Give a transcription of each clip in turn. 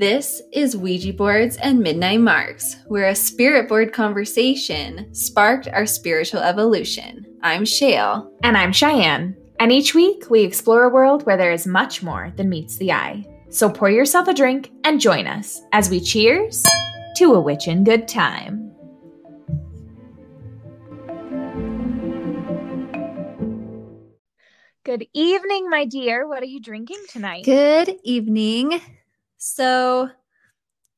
This is Ouija Boards and Midnight Margs, where a spirit board conversation sparked our spiritual evolution. I'm Shale. And I'm Cheyenne. And each week we explore a world where there is much more than meets the eye. So pour yourself a drink and join us as we cheers to a witch in good time. Good evening, my dear. What are you drinking tonight? Good evening. So,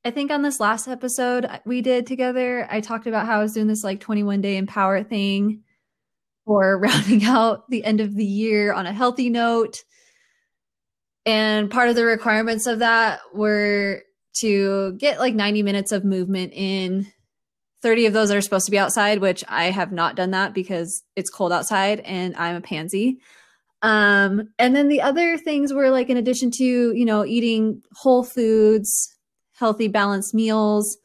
I think on this last episode we did together, I talked about how I was doing this like 21 day empower thing for rounding out the end of the year on a healthy note. And part of the requirements of that were to get like 90 minutes of movement in. 30 of those are supposed to be outside, which I have not done that because it's cold outside and I'm a pansy. Um, and then the other things were like, in addition to, you know, eating whole foods, healthy, balanced meals,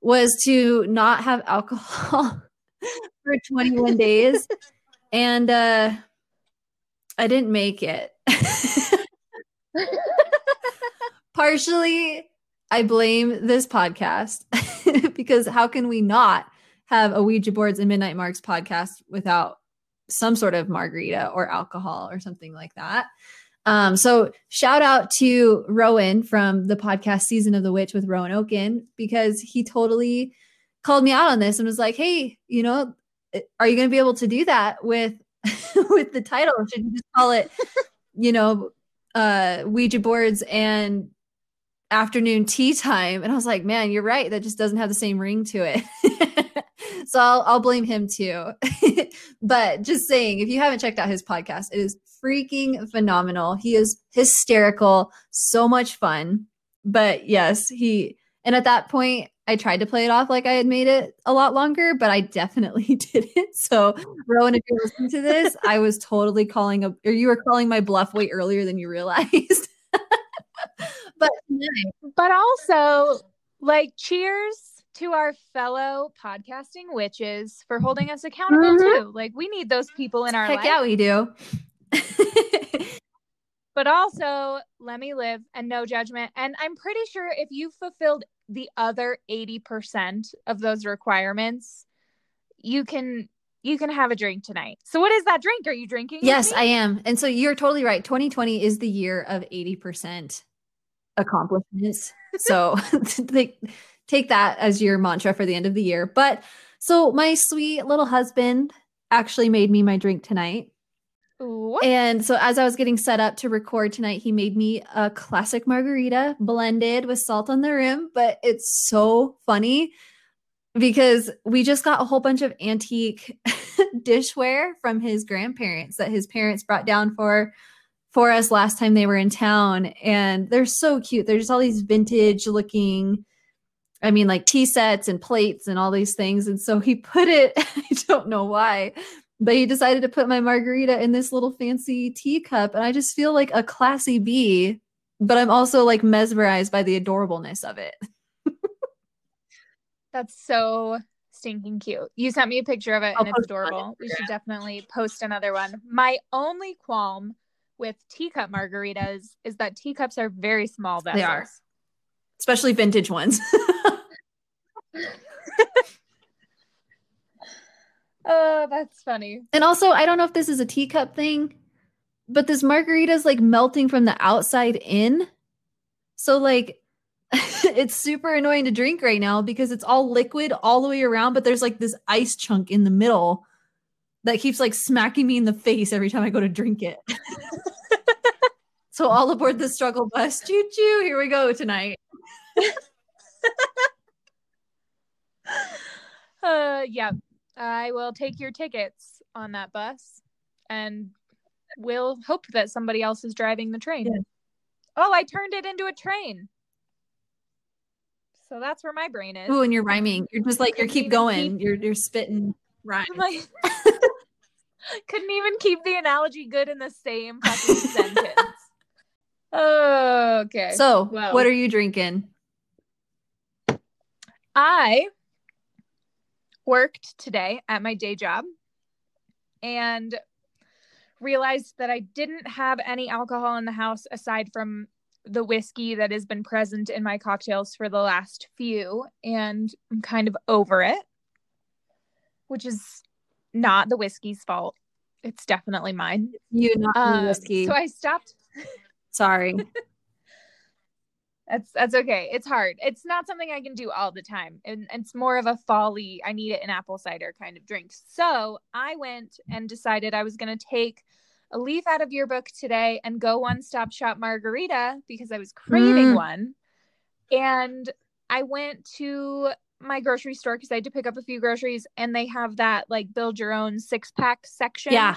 was to not have alcohol for 21 days. And uh, I didn't make it. Partially, I blame this podcast because how can we not have a Ouija boards and Midnight Margs podcast without some sort of margarita or alcohol or something like that. Um, so shout out to Rowan from the podcast Season of the Witch with Rowan Oaken because he totally called me out on this and was like, "Hey, you know, are you going to be able to do that with with the title? Should you just call it, you know, uh, Ouija boards and afternoon tea time?" And I was like, "Man, you're right. That just doesn't have the same ring to it." so I'll, I'll blame him too. but just saying, if you haven't checked out his podcast, it is freaking phenomenal. He is hysterical, so much fun. But yes, he, and at that point, I tried to play it off like I had made it a lot longer, but I definitely didn't. So, Rowan, if you're listening to this, I was totally calling a, or you were calling my bluff way earlier than you realized. but, but also, like, cheers to our fellow podcasting witches for holding us accountable mm-hmm. too. Like we need those people in our Heck life. Yeah, we do. but also, let me live and no judgment. And I'm pretty sure if you fulfilled the other 80% of those requirements, you can you can have a drink tonight. So what is that drink? Are you drinking? Yes, I am. And so you're totally right. 2020 is the year of 80% accomplishments. so like take that as your mantra for the end of the year. But so my sweet little husband actually made me my drink tonight. Ooh. And so as I was getting set up to record tonight, he made me a classic margarita blended with salt on the rim. But it's so funny because we just got a whole bunch of antique dishware from his grandparents that his parents brought down for for us last time they were in town and they're so cute. They're just all these vintage looking I mean, like tea sets and plates and all these things. And so he put it, I don't know why, but he decided to put my margarita in this little fancy teacup. And I just feel like a classy bee, but I'm also like mesmerized by the adorableness of it. That's so stinking cute. You sent me a picture of it I'll and it's adorable. We should definitely post another one. My only qualm with teacup margaritas is that teacups are very small vessels. They are especially vintage ones. oh, that's funny. And also, I don't know if this is a teacup thing, but this margarita is like melting from the outside in. So, like, it's super annoying to drink right now because it's all liquid all the way around, but there's like this ice chunk in the middle that keeps like smacking me in the face every time I go to drink it. so, all aboard the struggle bus. Choo choo. Here we go tonight. uh, yeah, I will take your tickets on that bus and we'll hope that somebody else is driving the train. Yeah. Oh, I turned it into a train. So that's where my brain is. Oh, and you're rhyming. You're just like you're keep going. Keep... You're you're spitting rhymes. Like, couldn't even keep the analogy good in the same fucking sentence. Oh, okay. So, well. what are you drinking? I worked today at my day job and realized that I didn't have any alcohol in the house aside from the whiskey that has been present in my cocktails for the last few, and I'm kind of over it, which is not the whiskey's fault. It's definitely mine. You not Um, whiskey. So I stopped. Sorry. That's that's okay. It's hard. It's not something I can do all the time. And it's more of a folly. I need it in apple cider kind of drink. So I went and decided I was gonna take a leaf out of your book today and go one stop shop margarita because I was craving Mm. one. And I went to my grocery store because I had to pick up a few groceries and they have that like build your own six pack section. Yeah.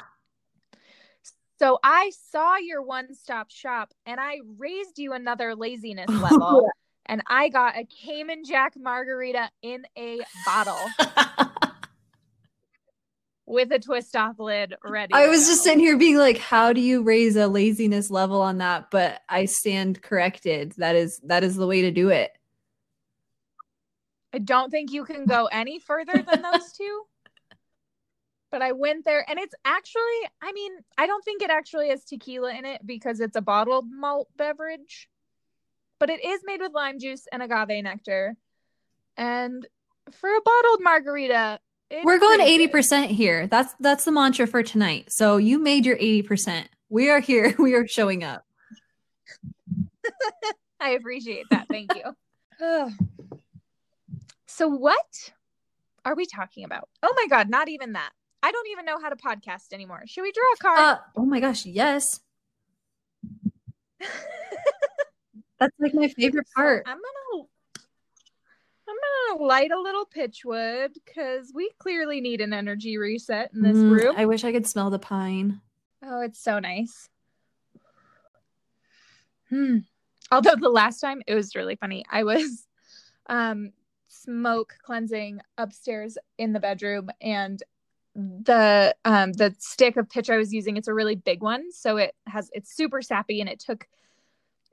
So I saw your one stop shop and I raised you another laziness level. And I got a Cayman Jack margarita in a bottle with a twist off lid ready. I was just sitting here being like, how do you raise a laziness level on that? But I stand corrected. That is that is the way to do it. I don't think you can go any further than those two. But I went there and it's actually, I mean, I don't think it actually has tequila in it because it's a bottled malt beverage. But it is made with lime juice and agave nectar. And for a bottled margarita, it's We're going pretty eighty good. percent here. That's that's the mantra for tonight. So you made your eighty percent. We are here. We are showing up. I appreciate that. Thank you. So, what are we talking about? Oh my God, not even that. I don't even know how to podcast anymore. Should we draw a card? Uh, oh my gosh, yes. That's like my favorite part. I'm gonna I'm gonna light a little pitchwood because we clearly need an energy reset in this Mm, room. I wish I could smell the pine. Oh, it's so nice. Hmm. Although the last time it was really funny. I was um smoke cleansing upstairs in the bedroom and the um the stick of pitch I was using it's a really big one so it has it's super sappy and it took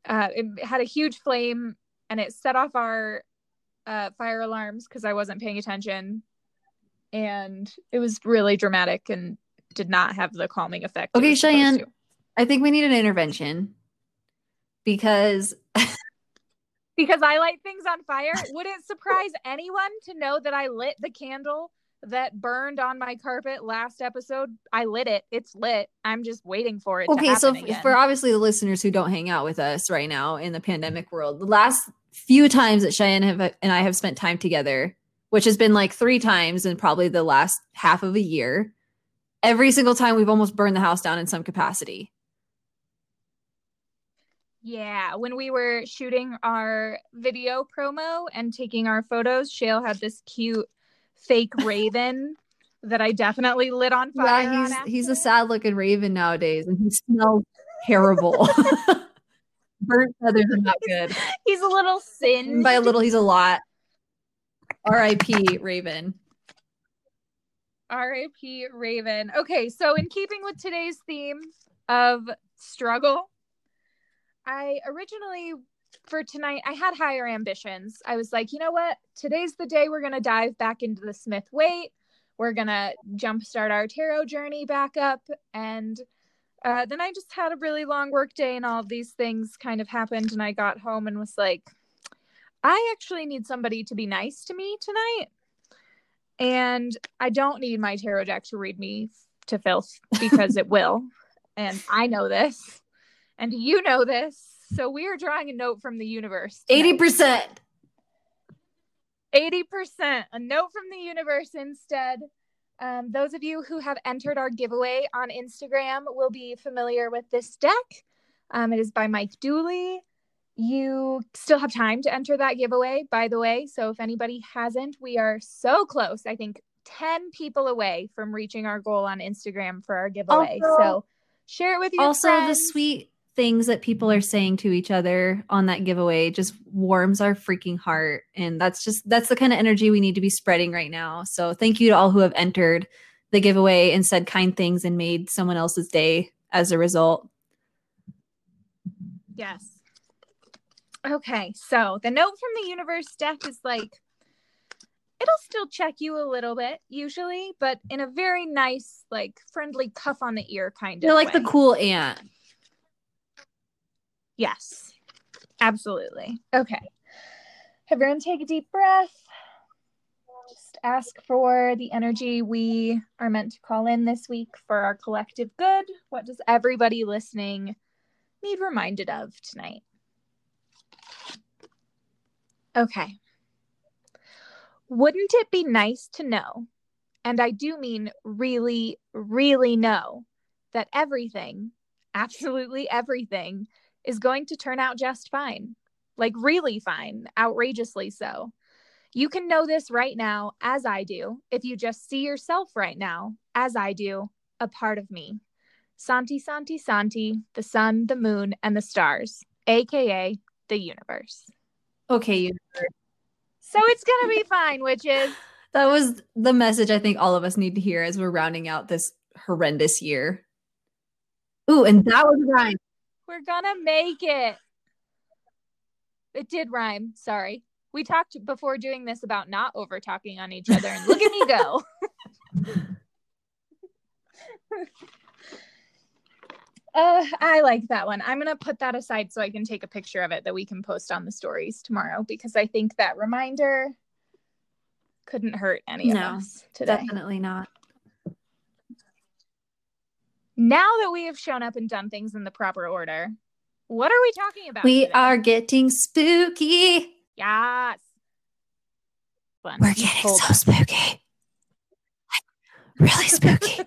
uh it had a huge flame and it set off our uh fire alarms because I wasn't paying attention and it was really dramatic and did not have the calming effect. Okay, Cheyenne. I think we need an intervention because because I light things on fire. Would it surprise anyone to know that I lit the candle that burned on my carpet last episode? I lit it. It's lit. I'm just waiting for it. to okay, so again. for obviously the listeners who don't hang out with us right now in the pandemic world, the last few times that Cheyenne have, and I have spent time together, which has been like three times in probably the last half of a year, every single time we've almost burned the house down in some capacity. yeah, when we were shooting our video promo and taking our photos, Shale had this cute fake raven that I definitely lit on fire. Yeah, he's he's a sad looking raven nowadays, and he smells terrible. Burnt feathers are not good. He's a little sin. by a little, he's a lot. R.I.P. Raven. R.I.P. Raven. Okay, so in keeping with today's theme of struggle, I originally for tonight I had higher ambitions. I was like, you know what? Today's the day we're gonna dive back into the Smith-Waite. We're gonna jumpstart our tarot journey back up, and uh, then I just had a really long work day, and all of these things kind of happened, and I got home and was like, I actually need somebody to be nice to me tonight and I don't need my tarot deck to read me to filth because it will. And I know this. And you know this. So we are drawing a note from the universe. Eighty percent. 80%. A note from the universe instead. Um, those of you who have entered our giveaway on Instagram will be familiar with this deck. Um, it is by Mike Dooley. You still have time to enter that giveaway, by the way. So if anybody hasn't, we are so close. I think 10 people away from reaching our goal on Instagram for our giveaway. Also- so share it with your Also, friends. the sweet things that people are saying to each other on that giveaway just warms our freaking heart, and that's just that's the kind of energy we need to be spreading right now. So, thank you to all who have entered the giveaway and said kind things and made someone else's day as a result. Yes. Okay, so the note from the universe deck is like it'll still check you a little bit usually, but in a very nice, like friendly cuff on the ear kind They're of like the cool aunt. Yes. Absolutely. Okay. Everyone take a deep breath. Just ask for the energy we are meant to call in this week for our collective good. What does everybody listening need reminded of tonight? Okay. Wouldn't it be nice to know, and I do mean really, really know, that everything, absolutely everything, is going to turn out just fine? Like, really fine, outrageously so. You can know this right now, as I do, if you just see yourself right now, as I do, a part of me. Santi, Santi, Santi, the sun, the moon, and the stars, aka the universe. Okay, universe. So it's gonna be fine, which is That was the message I think all of us need to hear as we're rounding out this horrendous year. Ooh, and that was rhyme. We're gonna make it. It did rhyme. Sorry. We talked before doing this about not over talking on each other, and look at me go. uh, I like that one. I'm gonna put that aside so I can take a picture of it that we can post on the stories tomorrow because I think that reminder couldn't hurt any of No, us today. Definitely not. Now that we have shown up and done things in the proper order, what are we talking about? We today? are getting spooky. Yes. Fun. We're getting Cold. so spooky. Really spooky.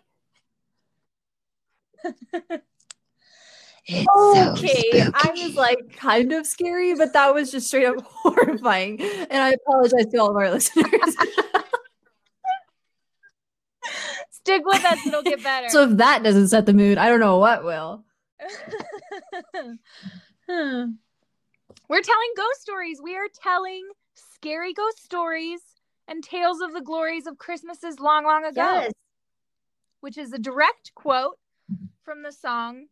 It's okay. spooky. I was like kind of scary, but that was just straight up horrifying. And I apologize to all of our listeners. Stick with us, it'll get better. so if that doesn't set the mood, I don't know what will. Hmm. We're telling ghost stories. We are telling scary ghost stories and tales of the glories of Christmases long, long ago, Yes. which is a direct quote from the song.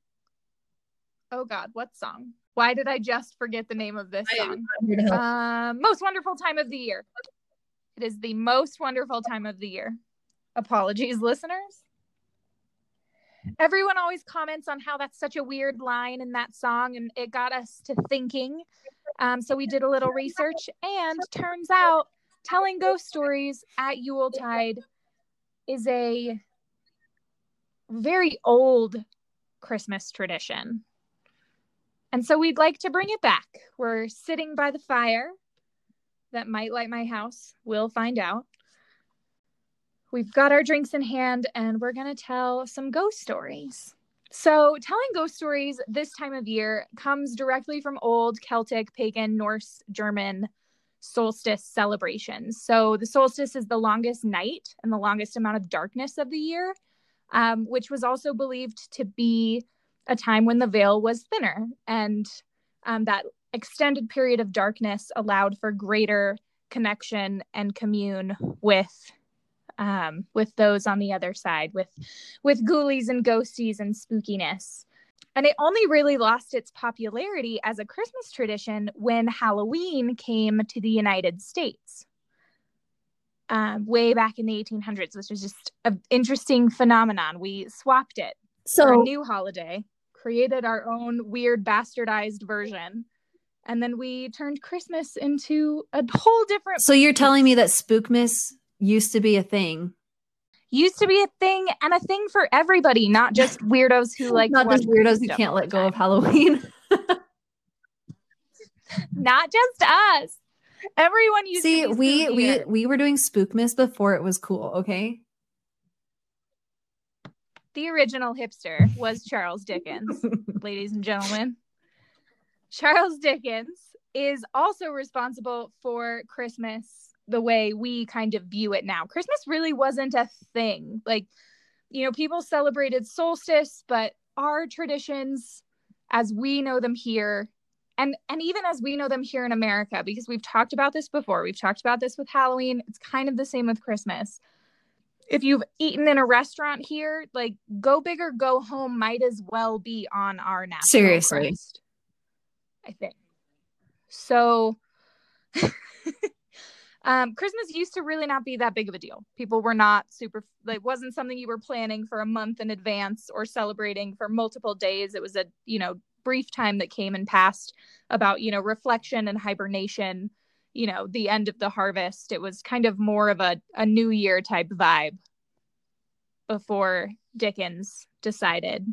Oh God, what song? Why did I just forget the name of this song? Um, most wonderful time of the year. It is the most wonderful time of the year. Apologies, listeners. Everyone always comments on how that's such a weird line in that song, and it got us to thinking. Um, so we did a little research, and turns out telling ghost stories at Yuletide is a very old Christmas tradition. And so we'd like to bring it back. We're sitting by the fire that might light my house. We'll find out. We've got our drinks in hand and we're going to tell some ghost stories. So, telling ghost stories this time of year comes directly from old Celtic, pagan, Norse, German solstice celebrations. So, the solstice is the longest night and the longest amount of darkness of the year, um, which was also believed to be a time when the veil was thinner. And um, that extended period of darkness allowed for greater connection and commune with um, with those on the other side, with with ghoulies and ghosties and spookiness. And it only really lost its popularity as a Christmas tradition when Halloween came to the United States. Um, way back in the 1800s, which was just an interesting phenomenon. We swapped it for a new holiday, created our own weird bastardized version, and then we turned Christmas into a whole different so you're telling me that Spookmas used to be a thing. used to be a thing and a thing for everybody, not just weirdos who like not just weirdos who can't let go of. Halloween. Not just us. Everyone used See, to be we we we were doing Spookmas before it was cool, okay? the original hipster was Charles Dickens, ladies and gentlemen. Charles Dickens is also responsible for Christmas the way we kind of view it now. Christmas really wasn't a thing. Like, you know, people celebrated solstice, but our traditions as we know them here and and even as we know them here in America because we've talked about this before. We've talked about this with Halloween. It's kind of the same with Christmas. If you've eaten in a restaurant here, like go big or go home might as well be on our national Seriously. crest, I think. So um, Christmas used to really not be that big of a deal. People were not super like wasn't something you were planning for a month in advance or celebrating for multiple days. It was a you know brief time that came and passed about, you know, reflection and hibernation, you know, the end of the harvest. It was kind of more of a, a new year type vibe before Dickens decided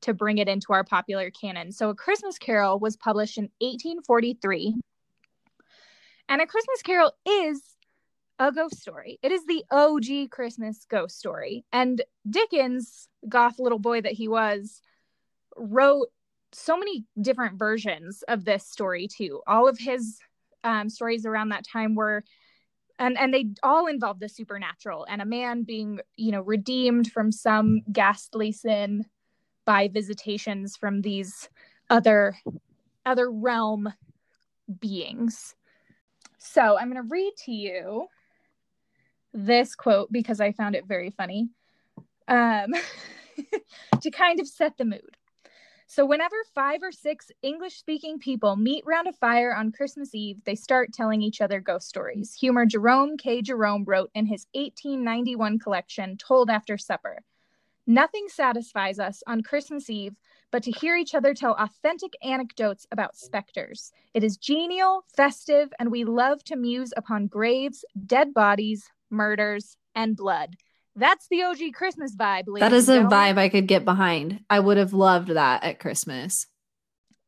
to bring it into our popular canon. So, A Christmas Carol was published in 1843. And A Christmas Carol is a ghost story. It is the OG Christmas ghost story. And Dickens, goth little boy that he was, wrote so many different versions of this story too. All of his um, stories around that time were and and they all involved the supernatural and a man being you know redeemed from some ghastly sin by visitations from these other other realm beings so i'm going to read to you this quote because i found it very funny um, to kind of set the mood so, whenever five or six English speaking people meet round a fire on Christmas Eve, they start telling each other ghost stories. Humor Jerome K. Jerome wrote in his 1891 collection, Told After Supper. Nothing satisfies us on Christmas Eve but to hear each other tell authentic anecdotes about specters. It is genial, festive, and we love to muse upon graves, dead bodies, murders, and blood. That's the OG Christmas vibe. That is a vibe I could get behind. I would have loved that at Christmas.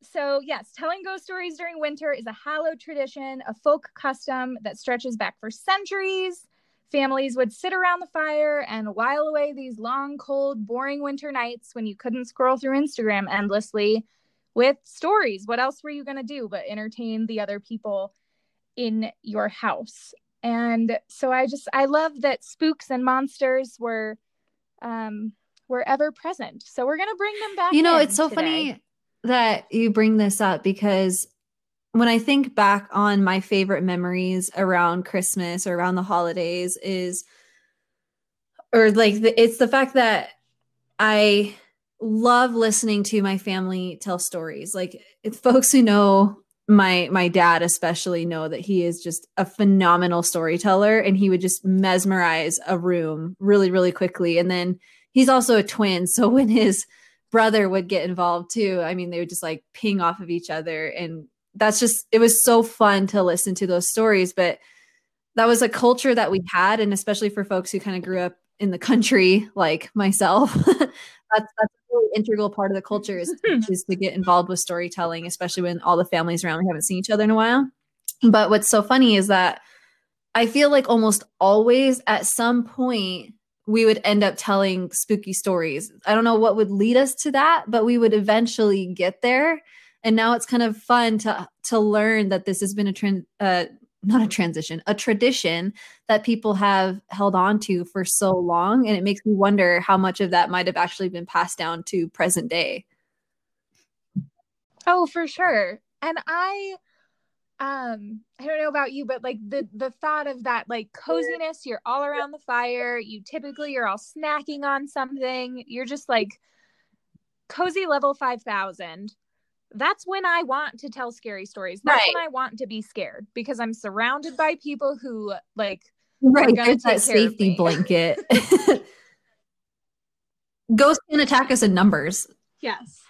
So, yes, telling ghost stories during winter is a hallowed tradition, a folk custom that stretches back for centuries. Families would sit around the fire and while away these long, cold, boring winter nights when you couldn't scroll through Instagram endlessly with stories. What else were you going to do but entertain the other people in your house? and so i just i love that spooks and monsters were um were ever present so we're gonna bring them back you know it's so today. funny that you bring this up because when i think back on my favorite memories around christmas or around the holidays is or like the, it's the fact that i love listening to my family tell stories. Like folks who know my my dad especially know that he is just a phenomenal storyteller and he would just mesmerize a room really really quickly. And then he's also a twin. So when his brother would get involved too i mean they would just like ping off of each other and that's just it was so fun to listen to those stories but that was a culture that we had and especially for folks who kind of grew up in the country like myself that's that's a really integral part of the culture is, is hmm. to get involved with storytelling, especially when all the families around we haven't seen each other in a while. But what's so funny is that I feel like almost always at some point we would end up telling spooky stories. I don't know what would lead us to that, but we would eventually get there. And now it's kind of fun to to learn that this has been a trend, uh, not a transition, a tradition that people have held on to for so long. And it makes me wonder how much of that might have actually been passed down to present day. Oh, for sure. And I um I don't know about you, but like the the thought of that like coziness, you're all around the fire, you typically you're all snacking on something, you're just like cozy level 5000 that's when I want to tell scary stories. That's right. when I want to be scared because I'm surrounded by people who like right. There's that safety blanket. Ghosts can attack us in numbers. Yes.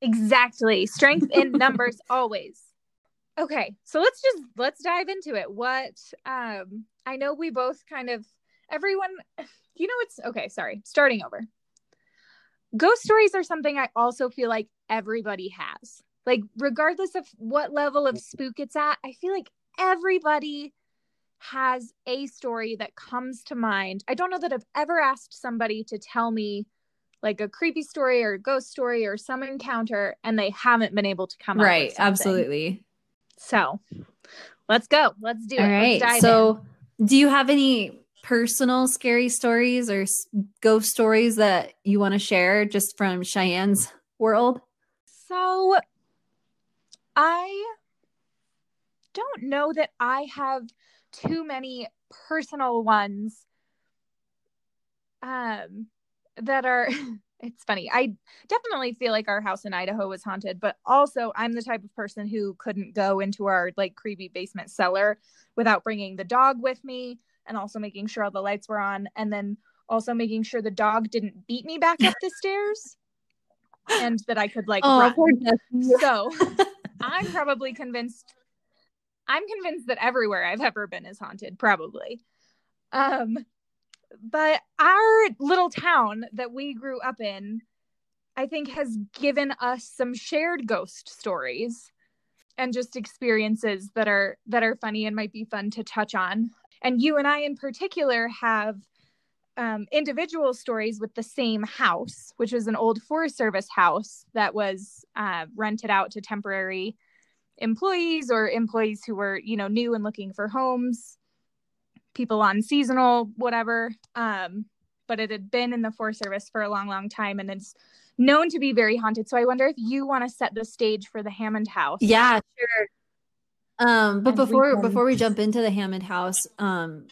Exactly. Strength in numbers always. Okay, so let's just let's dive into it. What um I know we both kind of everyone you know it's okay, sorry. Starting over ghost stories are something I also feel like everybody has. Like, regardless of what level of spook it's at, I feel like everybody has a story that comes to mind. I don't know that I've ever asked somebody to tell me like a creepy story or a ghost story or some encounter and they haven't been able to come up. right absolutely so let's go let's do All it right so in. do you have any personal scary stories or ghost stories that you want to share just from Cheyenne's world? So I don't know that I have too many personal ones um that are it's funny. I definitely feel like our house in Idaho was haunted, but also I'm the type of person who couldn't go into our like creepy basement cellar without bringing the dog with me and also making sure all the lights were on and then also making sure the dog didn't beat me back up the stairs and that I could like Oh, run. So I'm probably convinced I'm convinced that everywhere I've ever been is haunted, probably. Um but our little town that we grew up in, I think has given us some shared ghost stories and just experiences that are that are funny and might be fun to touch on. And you and I in particular have um, individual stories with the same house, which was an old Forest Service house that was uh, rented out to temporary employees or employees who were, you know, new and looking for homes, people on seasonal, whatever. Um, but it had been in the Forest Service for a long, long time and it's known to be very haunted. So I wonder if you want to set the stage for the Hammond house. Yeah, sure. Um, but before before we jump into the Hammond house, um,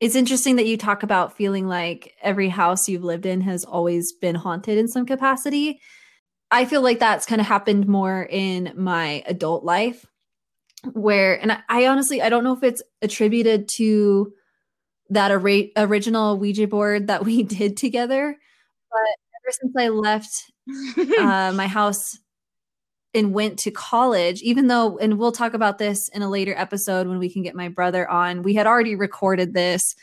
it's interesting that you talk about feeling like every house you've lived in has always been haunted in some capacity. I feel like that's kind of happened more in my adult life, where, and I, I honestly I don't know if it's attributed to that ori- original Ouija board that we did together, but ever since I left uh, my house and went to college, even though, and we'll talk about this in a later episode when we can get my brother on. We had already recorded this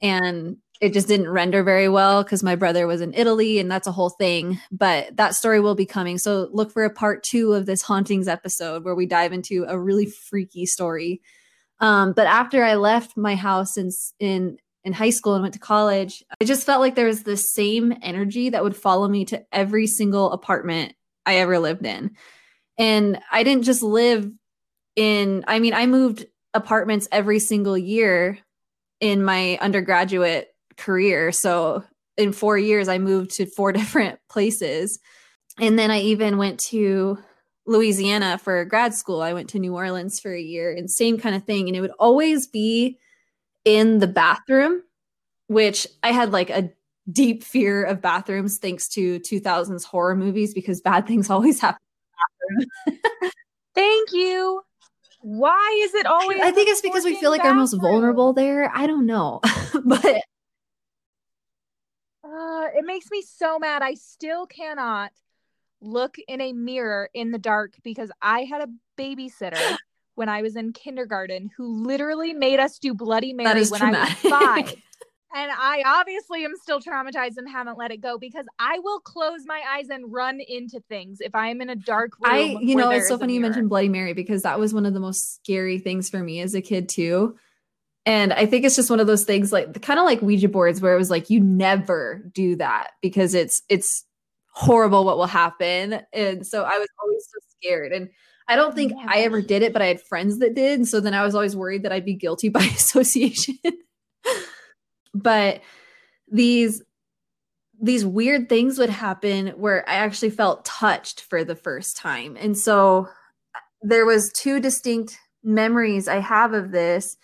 and it just didn't render very well because my brother was in Italy and that's a whole thing. But that story will be coming. So look for a part two of this hauntings episode where we dive into a really freaky story. Um, but after I left my house in, in in high school and went to college, I just felt like there was the same energy that would follow me to every single apartment I ever lived in. And I didn't just live in, I mean, I moved apartments every single year in my undergraduate career. So in four years, I moved to four different places. And then I even went to Louisiana for grad school. I went to New Orleans for a year and same kind of thing. And it would always be in the bathroom, which I had like a deep fear of bathrooms thanks to 2000s horror movies because bad things always happen. Thank you. Why is it always? I think it's because we feel like our most vulnerable there. I don't know. but Uh, it makes me so mad. I still cannot look in a mirror in the dark because I had a babysitter when I was in kindergarten who literally made us do Bloody Mary when I was five. And I obviously am still traumatized and haven't let it go because I will close my eyes and run into things if I am in a dark room. I, you know, it's so funny you mentioned Bloody Mary because that was one of the most scary things for me as a kid too. And I think it's just one of those things like kind of like Ouija boards where it was like you never do that because it's it's horrible what will happen. And so I was always so scared. And I don't think I ever did it, but I had friends that did. And so then I was always worried that I'd be guilty by association. But these these weird things would happen where I actually felt touched for the first time. And so there was two distinct memories I have of this.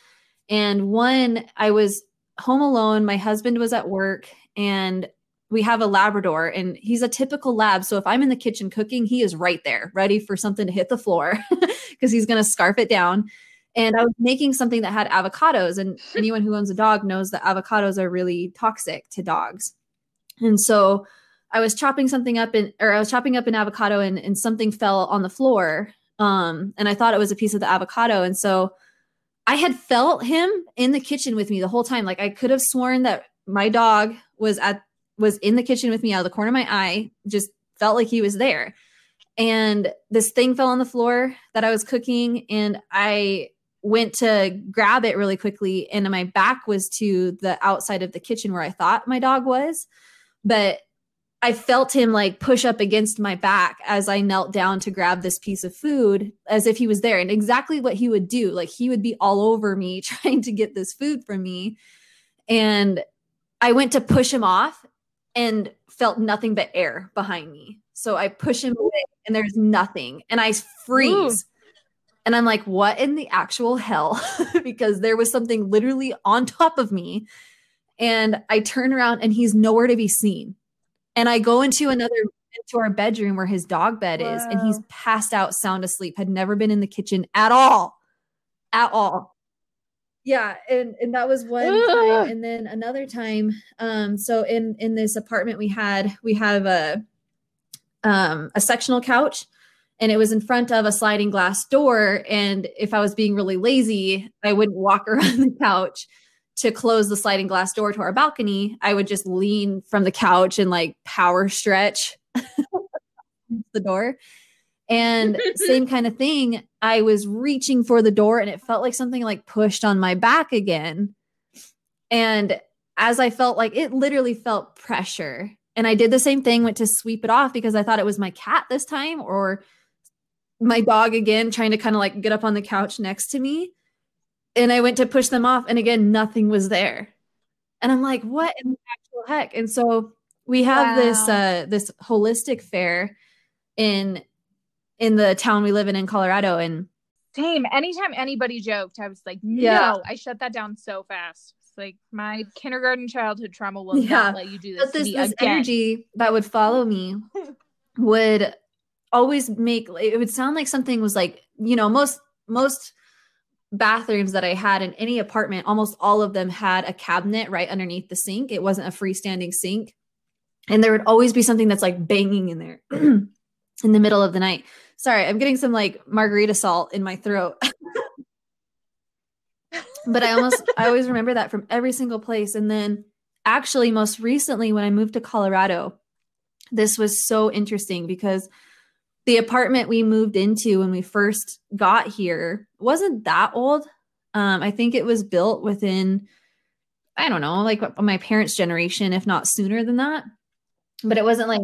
And one, I was home alone, my husband was at work and we have a labrador and he's a typical lab so if i'm in the kitchen cooking he is right there ready for something to hit the floor because he's going to scarf it down and i was making something that had avocados and anyone who owns a dog knows that avocados are really toxic to dogs and so I was chopping something up in, or I was chopping up an avocado and, and something fell on the floor. Um, and I thought it was a piece of the avocado. And so I had felt him in the kitchen with me the whole time. Like I could have sworn that my dog was at, was in the kitchen with me out of the corner of my eye, just felt like he was there. And this thing fell on the floor that I was cooking and I went to grab it really quickly and my back was to the outside of the kitchen where I thought my dog was but I felt him like push up against my back as I knelt down to grab this piece of food as if he was there and exactly what he would do. Like he would be all over me trying to get this food from me. And I went to push him off and felt nothing but air behind me. So I push him away and there's nothing and I freeze. And I'm like, what in the actual hell? because there was something literally on top of me and I turn around and he's nowhere to be seen. And I go into another into our bedroom where his dog bed is, and he's passed out sound asleep, had never been in the kitchen at all. At all. Yeah, and and that was one time. And then another time, um, so in in this apartment we had, we have a um, a sectional couch and it was in front of a sliding glass door. And if I was being really lazy, I wouldn't walk around the couch to close the sliding glass door to our balcony. I would just lean from the couch and like power stretch the door. And same kind of thing. I was reaching for the door and it felt like something like pushed on my back again. And as I felt like it literally felt pressure. And I did the same thing, went to sweep it off because I thought it was my cat this time or my dog again trying to kind of like get up on the couch next to me. And I went to push them off, and again, nothing was there. And I'm like, what in the actual heck? And so we have wow. this uh this holistic fair in in the town we live in in Colorado. And same. Anytime anybody joked, I was like, no, yeah. I shut that down so fast. It's like my kindergarten childhood trauma will yeah. not let you do this. But this, this energy that would follow me would always make it would sound like something was like you know most most bathrooms that I had in any apartment, almost all of them had a cabinet right underneath the sink. It wasn't a freestanding sink. And there would always be something that's like banging in there in the middle of the night. Sorry, I'm getting some like margarita salt in my throat. but I almost I always remember that from every single place. And then actually most recently when I moved to Colorado, this was so interesting because the apartment we moved into when we first got here wasn't that old. Um, I think it was built within, I don't know, like my parents' generation, if not sooner than that. But it wasn't like,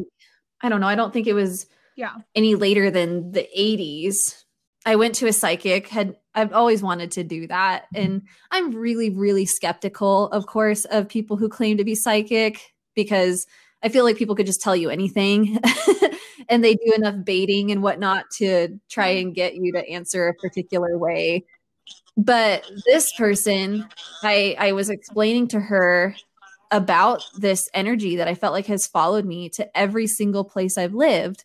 I don't know, I don't think it was yeah any later than the 80s. I went to a psychic, had I've always wanted to do that. And I'm really, really skeptical, of course, of people who claim to be psychic because I feel like people could just tell you anything. and they do enough baiting and whatnot to try mm-hmm. and get you to answer a particular way. But this person, I I was explaining to her about this energy that I felt like has followed me to every single place I've lived.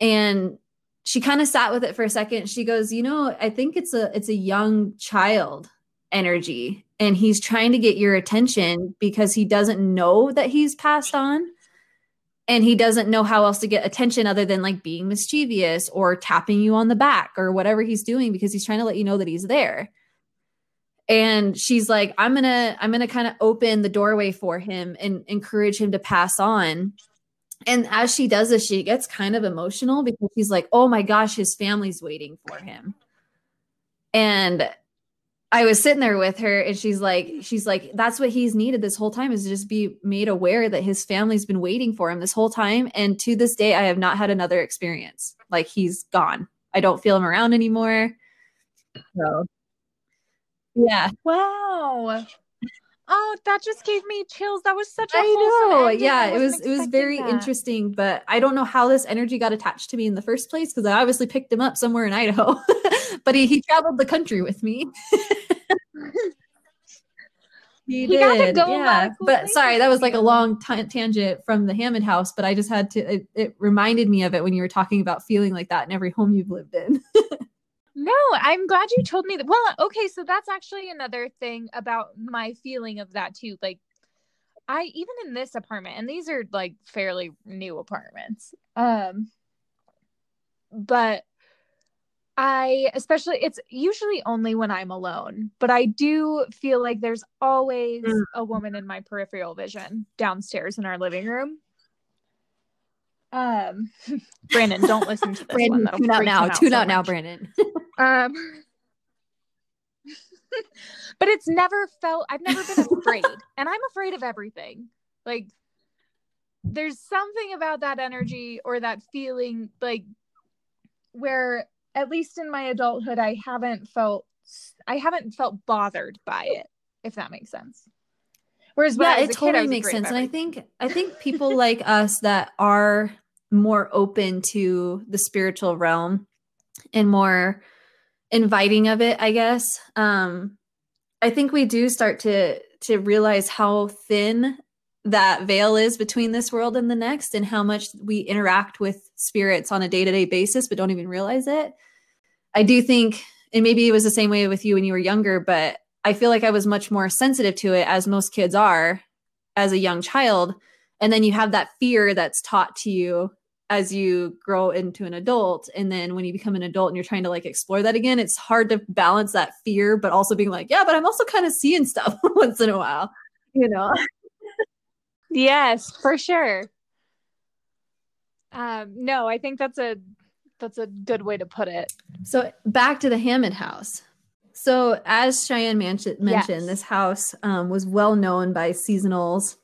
And she kind of sat with it for a second. She goes, "You know, I think it's a it's a young child energy and he's trying to get your attention because he doesn't know that he's passed on and he doesn't know how else to get attention other than like being mischievous or tapping you on the back or whatever he's doing because he's trying to let you know that he's there. And she's like i'm gonna i'm gonna kind of open the doorway for him and encourage him to pass on. And as she does this she gets kind of emotional because she's like oh my gosh his family's waiting for him. And I was sitting there with her and she's like, she's like, that's what he's needed this whole time is to just be made aware that his family's been waiting for him this whole time. And to this day, I have not had another experience. Like he's gone. I don't feel him around anymore. So yeah. Wow. Oh, that just gave me chills. That was such a I know. Yeah, it was it was very that. interesting, but I don't know how this energy got attached to me in the first place because I obviously picked him up somewhere in Idaho. but he, he traveled the country with me. he, he did. yeah. But sorry, that was like a long t- tangent from the Hammond house, but I just had to it, it reminded me of it when you were talking about feeling like that in every home you've lived in. No, I'm glad you told me that. Well, okay, so that's actually another thing about my feeling of that too. Like I even in this apartment, and these are like fairly new apartments. Um but I especially it's usually only when I'm alone, but I do feel like there's always mm. a woman in my peripheral vision downstairs in our living room. Um, Brandon, don't listen to this Brandon, one. tune out now. Out tune so out now, Brandon. um, but it's never felt. I've never been afraid, and I'm afraid of everything. Like, there's something about that energy or that feeling, like where at least in my adulthood, I haven't felt. I haven't felt bothered by it. If that makes sense. Whereas yeah, it totally kid, makes sense. And I think I think people like us that are more open to the spiritual realm and more inviting of it, I guess. Um, I think we do start to to realize how thin that veil is between this world and the next and how much we interact with spirits on a day-to-day basis but don't even realize it. I do think and maybe it was the same way with you when you were younger, but I feel like I was much more sensitive to it, as most kids are, as a young child. And then you have that fear that's taught to you as you grow into an adult and then when you become an adult and you're trying to like explore that again it's hard to balance that fear but also being like yeah but i'm also kind of seeing stuff once in a while you know? Yes for sure. Um no i think that's a that's a good way to put it. So back to the hammond house. So as cheyenne mentioned mentioned Yes. this house um, was well known by seasonals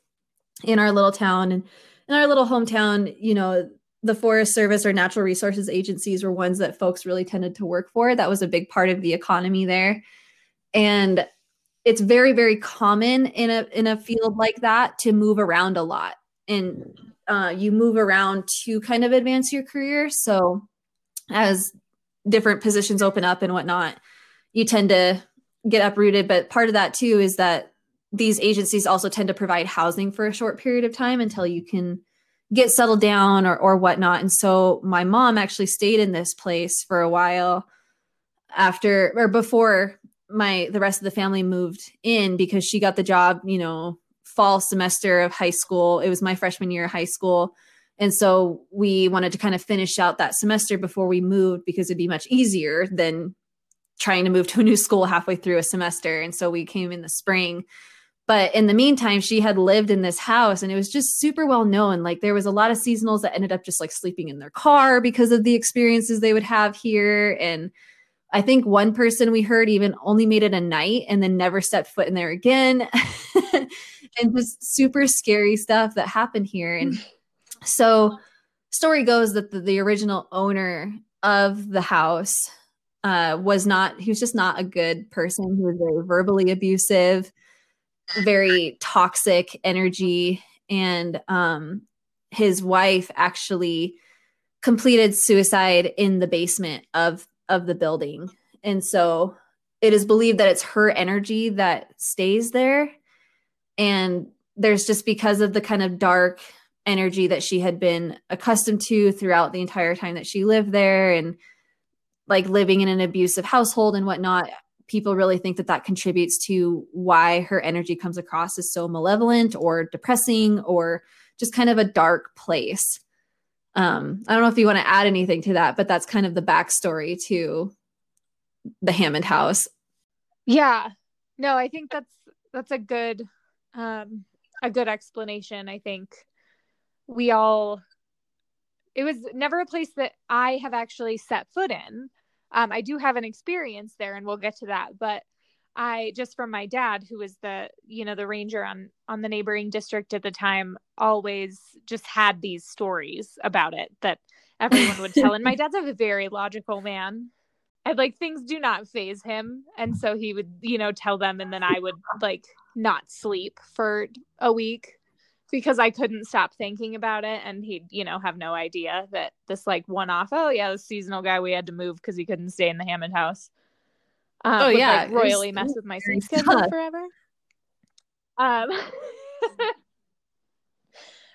in our little town and in our little hometown you know the forest service or natural resources agencies were ones that folks really tended to work for. That was a big part of the economy there. And it's very very common in a in a field like that to move around a lot. And uh, you move around to kind of advance your career. So as different positions open up and whatnot you tend to get uprooted. But part of that too is that these agencies also tend to provide housing for a short period of time until you can get settled down or, or whatnot. And so my mom actually stayed in this place for a while after or before my the rest of the family moved in because she got the job, you know, fall semester of high school. It was my freshman year of high school. And so we wanted to kind of finish out that semester before we moved because it'd be much easier than trying to move to a new school halfway through a semester. And so we came in the spring but in the meantime she had lived in this house and it was just super well known. Like there was a lot of seasonals that ended up just like sleeping in their car because of the experiences they would have here. And i think one person we heard even only made it a night and then never stepped foot in there again. And just super scary stuff that happened here. And so story goes that the, the original owner of the house uh, was not he was just not a good person. He was very verbally abusive very toxic energy. And um his wife actually completed suicide in the basement of of the building. And so it is believed that it's her energy that stays there. And there's just because of the kind of dark energy that she had been accustomed to throughout the entire time that she lived there and like living in an abusive household and whatnot people really think that that contributes to why her energy comes across as so malevolent or depressing or just kind of a dark place. Um, I don't know if you want to add anything to that, but that's kind of the backstory to the Hammond house. Yeah. No, I think that's that's a good um a good explanation. I think we all it was never a place that I have actually set foot in. Um I do have an experience there and we'll get to that, but I just from my dad who was the you know the ranger on on the neighboring district at the time always just had these stories about it that everyone would tell and my dad's a very logical man and like things do not faze him and so he would you know tell them and then i would like not sleep for a week because i couldn't stop thinking about it and he'd you know have no idea that this like one off oh yeah the seasonal guy we had to move because he couldn't stay in the hammond house. Um, Oh, yeah, like, royally mess with my sleep schedule forever. Um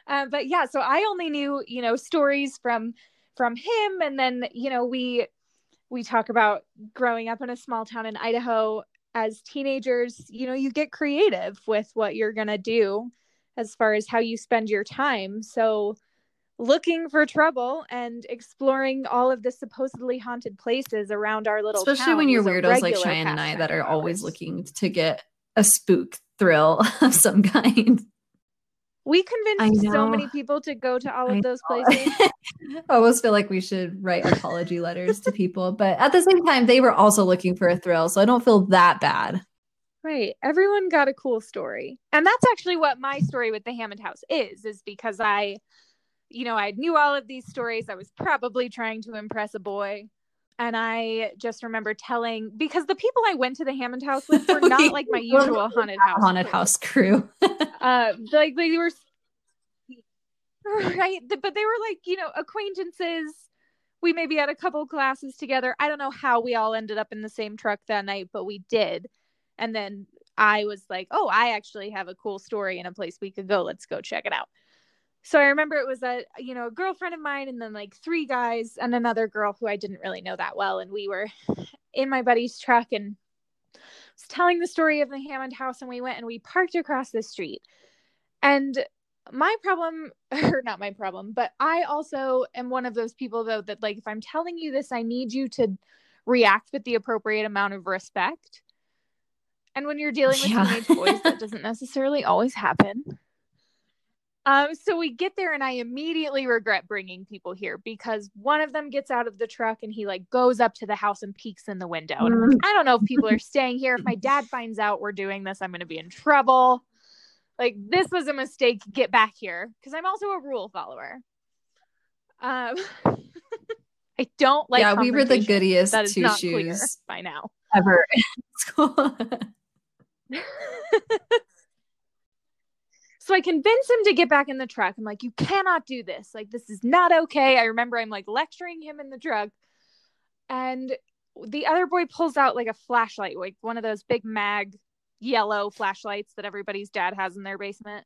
uh, but yeah so i only knew you know stories from from him and then you know we we talk about growing up in a small town in idaho as teenagers. You know you get creative with what you're going to do as far as how you spend your time so looking for trouble and exploring all of the supposedly haunted places around our little Especially when you're weirdos like Cheyenne and I that are always looking to get a spook thrill of some kind. we convinced so many people to go to all I of those know. places I almost feel like we should write apology letters to people, but at the same time, they were also looking for a thrill, so I don't feel that bad. Right. Everyone got a cool story. And that's actually what my story with the Hammond House is, is because I, you know, I knew all of these stories. I was probably trying to impress a boy. And I just remember telling because the people I went to the Hammond House with were not like my usual haunted house. Haunted crew. house crew. Uh like they were right, but they were like, you know, acquaintances. We maybe had a couple classes together. I don't know how we all ended up in the same truck that night, but we did. And then I was like, "Oh, I actually have a cool story in a place we could go. Let's go check it out." So I remember it was a, you know, a girlfriend of mine and then like three guys and another girl who I didn't really know that well and we were in my buddy's truck and was telling the story of the Hammond house and we went and we parked across the street. And my problem or not my problem but i also am one of those people though that like if i'm telling you this i need you to react with the appropriate amount of respect and when you're dealing with Yeah. teenage boys that doesn't necessarily always happen. Um so we get there and i immediately regret bringing people here because one of them gets out of the truck and he like goes up to the house and peeks in the window. Like, i don't know if people are staying here. If my dad finds out we're doing this i'm going to be in trouble. Like this was a mistake. Get back here. Because i'm also a rule follower. Um i don't like yeah, we were the goodiest two shoes by now. ever in school. So I convince him to get back in the truck. I'm like, you cannot do this. Like, this is not okay. I remember I'm like lecturing him in the truck. And the other boy pulls out like a flashlight, like one of those big mag yellow flashlights that everybody's dad has in their basement.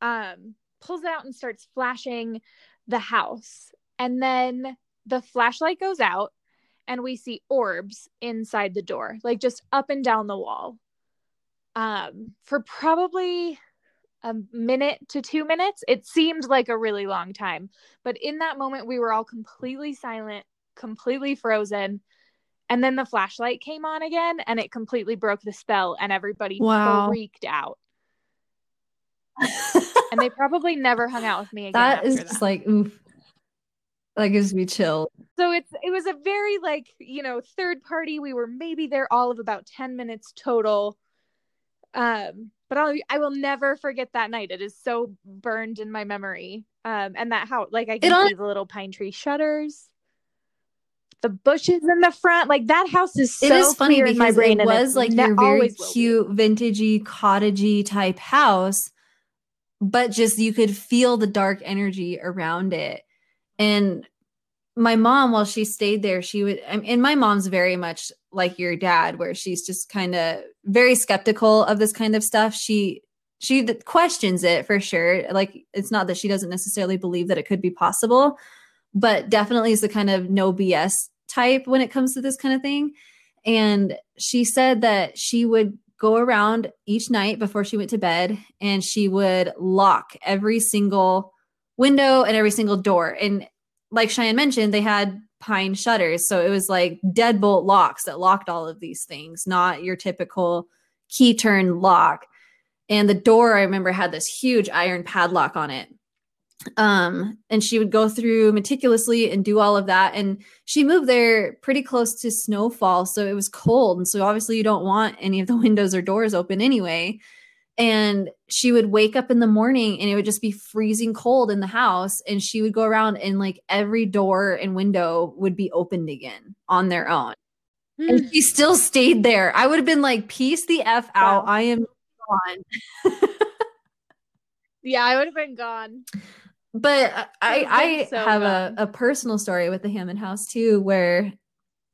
Um, pulls out and starts flashing the house. And then the flashlight goes out and we see orbs inside the door, like just up and down the wall. Um, for probably a minute to two minutes. It seemed like a really long time. But in that moment, we were all completely silent, completely frozen. And then the flashlight came on again and it completely broke the spell, and everybody Wow. freaked out. And they probably never hung out with me again. that is that. just like oof. That gives me chill. so it's it was a very like you know third party we were maybe there all of about 10 minutes total um but I'll, i will never forget that night it is so burned in my memory um and that how like i can see the little pine tree shutters the bushes in the front like that house is so it is funny because in my brain it was like ne- your very always will be. cute, vintagey, cottagey type house, but just you could feel the dark energy around it. And my mom, while she stayed there, she would, I mean, and my mom's very much like your dad, where she's just kind of very skeptical of this kind of stuff. She she questions it for sure. Like it's not that she doesn't necessarily believe that it could be possible, but definitely is the kind of no BS type when it comes to this kind of thing. And she said that she would go around each night before she went to bed and she would lock every single window and every single door. And like Cheyenne mentioned, they had pine shutters. So it was like deadbolt locks that locked all of these things, not your typical key turn lock. And the door, I remember, had this huge iron padlock on it. Um, and she would go through meticulously and do all of that. And she moved there pretty close to snowfall. So it was cold. And so obviously you don't want any of the windows or doors open anyway. And she would wake up in the morning and it would just be freezing cold in the house. And she would go around and like every door and window would be opened again on their own. And she still stayed there. I would have been like, peace the F out. Wow. I am gone. yeah i would have been gone but I, I been so have a, a personal story with the Hammond house too, where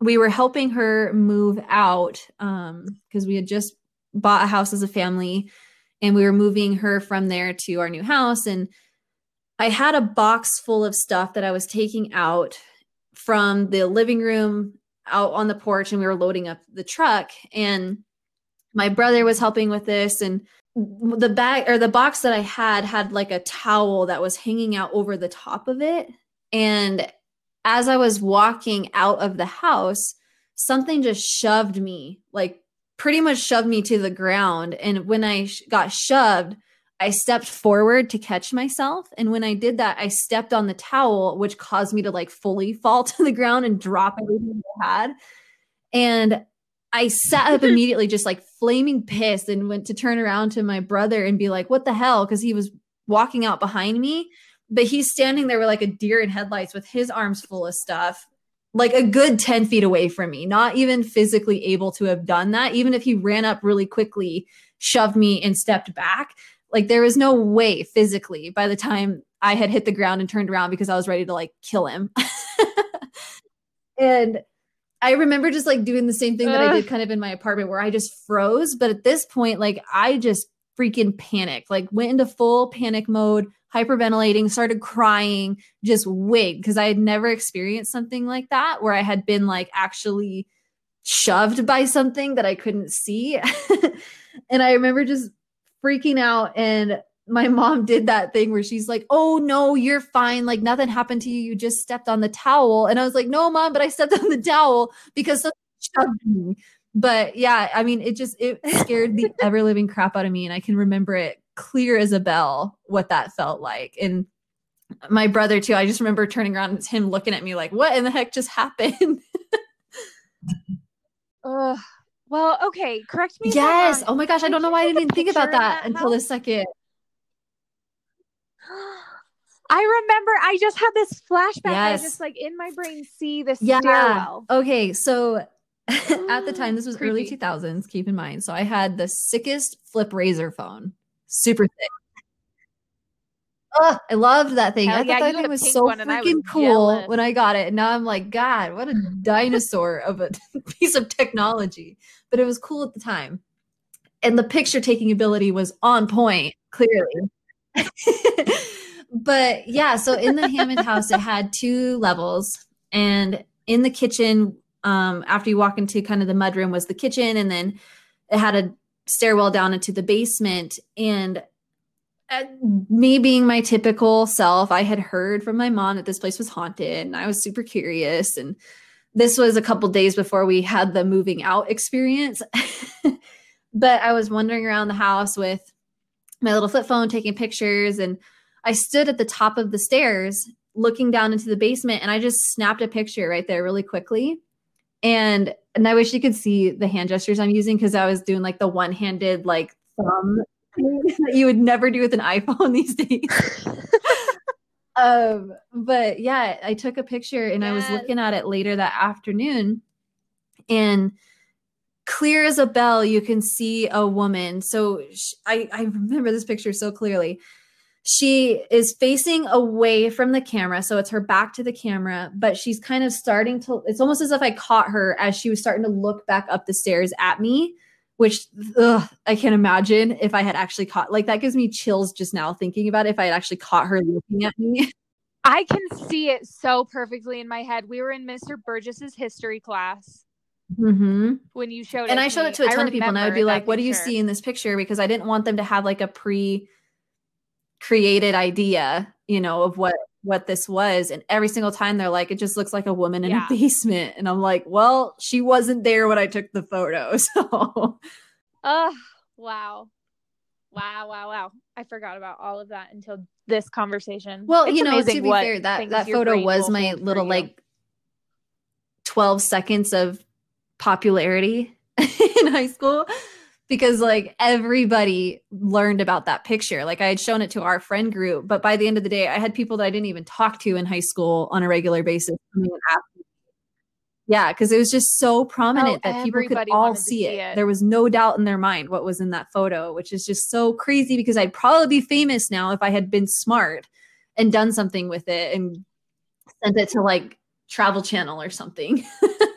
we were helping her move out um because we had just bought a house as a family and we were moving her from there to our new house and I had a box full of stuff that I was taking out from the living room out on the porch and we were loading up the truck and my brother was helping with this and the bag or the box that I had had like a towel that was hanging out over the top of it. And as I was walking out of the house, something just shoved me, like pretty much shoved me to the ground. And when I sh- got shoved, I stepped forward to catch myself. And when I did that, I stepped on the towel, which caused me to like fully fall to the ground and drop everything I had. And I sat up immediately, just like flaming pissed, and went to turn around to my brother and be like, What the hell? Because he was walking out behind me, but he's standing there with like a deer in headlights with his arms full of stuff, like a good 10 feet away from me, not even physically able to have done that. Even if he ran up really quickly, shoved me, and stepped back, like there was no way physically by the time I had hit the ground and turned around because I was ready to like kill him. and I remember just like doing the same thing that I did kind of in my apartment where I just froze. But at this point, like I just freaking panic, like went into full panic mode, hyperventilating, started crying, just wigged because I had never experienced something like that where I had been like actually shoved by something that I couldn't see. and I remember just freaking out and my mom did that thing where she's like, "Oh no, you're fine. Like nothing happened to you. You just stepped on the towel." And I was like, "No, mom, but I stepped on the towel because something shoved me." But yeah, I mean, it just it scared the ever living crap out of me, and I can remember it clear as a bell what that felt like. And my brother too. I just remember turning around and him looking at me like, "What in the heck just happened?" Ugh. Well, okay. Correct me. yes. Oh my gosh, I don't know why I didn't think about that that until the second. I remember I just had this flashback. I just like in my brain see this Yeah. stairwell. Okay, so at the time, this was early 2000s, keep in mind. So I had the sickest flip razor phone, super thick. Ugh, I loved that thing. Hell I yeah, thought that thing was so I was freaking cool jealous. when I got it. And now I'm like, God, what a dinosaur of a piece of technology. But it was cool at the time. And the picture taking ability was on point, clearly. but yeah, so in the Hammond house, it had two levels. And in the kitchen, um, after you walk into kind of the mudroom, was the kitchen. And then it had a stairwell down into the basement. And uh, me being my typical self, I had heard from my mom that this place was haunted, and I was super curious. And this was a couple days before we had the moving out experience. but I was wandering around the house with my little flip phone, taking pictures, and I stood at the top of the stairs looking down into the basement, and I just snapped a picture right there really quickly. And and I wish you could see the hand gestures I'm using because I was doing like the one-handed like thumb that you would never do with an iPhone these days. um, but yeah, I took a picture and I was looking at it later that afternoon, and clear as a bell, you can see a woman. So sh- I I remember this picture so clearly. She is facing away from the camera, so it's her back to the camera, but she's kind of starting to. It's almost as if I caught her as she was starting to look back up the stairs at me which ugh, I can't imagine if I had actually caught like that gives me chills just now thinking about it if I had actually caught her looking at me. I can see it so perfectly in my head. We were in Mr. Burgess's history class mm-hmm. when you showed it. And I showed me. it to a ton of people and I would be like, what do you see in this picture? Because I didn't want them to have like a pre created idea, you know, of what what this was. And every single time they're like, it just looks like a woman in Yeah. a basement. And I'm like, well, she wasn't there when I took the photo. So Oh, wow. Wow, wow, wow. I forgot about all of that until this conversation. Well, It's you know, to be what fair, that that photo was my little like 12 seconds of popularity in high school because like everybody learned about that picture. Like I had shown it to our friend group, but by the end of the day, I had people that I didn't even talk to in high school on a regular basis coming and asking me. Yeah, because it was just so prominent that people could all see see it. it. There was no doubt in their mind what was in that photo, which is just so crazy because I'd probably be famous now if I had been smart and done something with it and sent it to like Travel Channel or something.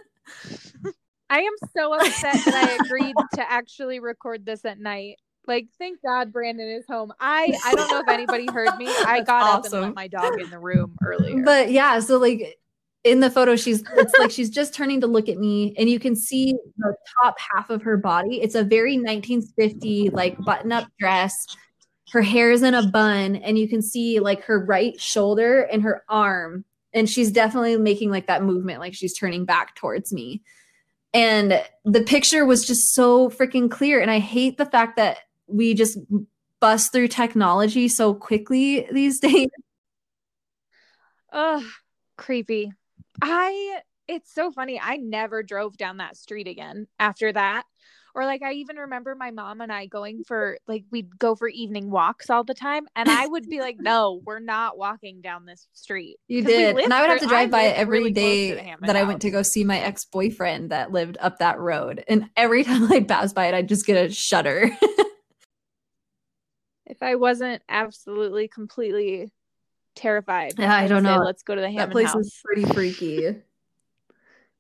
I am so upset that I agreed to actually record this at night. Like, thank God Brandon is home. I I don't know if anybody heard me. I got up and awesome. let my dog in the room earlier. But yeah, so like in the photo, she's it's like she's just turning to look at me, and you can see the top half of her body. It's a very 1950 like button-up dress. Her hair is in a bun, and you can see like her right shoulder and her arm. And she's definitely making like that movement, like she's turning back towards me. And the picture was just so freaking clear. And I hate the fact that we just bust through technology so quickly these days. Ugh, creepy. I it's so funny. I never drove down that street again after that. Or like I even remember my mom and I going for like we'd go for evening walks all the time and I would be like, "No, we're not walking down this street." You did. And I would have to drive by it every really day Hammond that I went to go see my ex boyfriend that lived up that road. And every time I'd pass by it, I'd just get a shudder. If I wasn't absolutely completely terrified, Yeah, I don't say, know. Let's go to the that place house. is pretty freaky.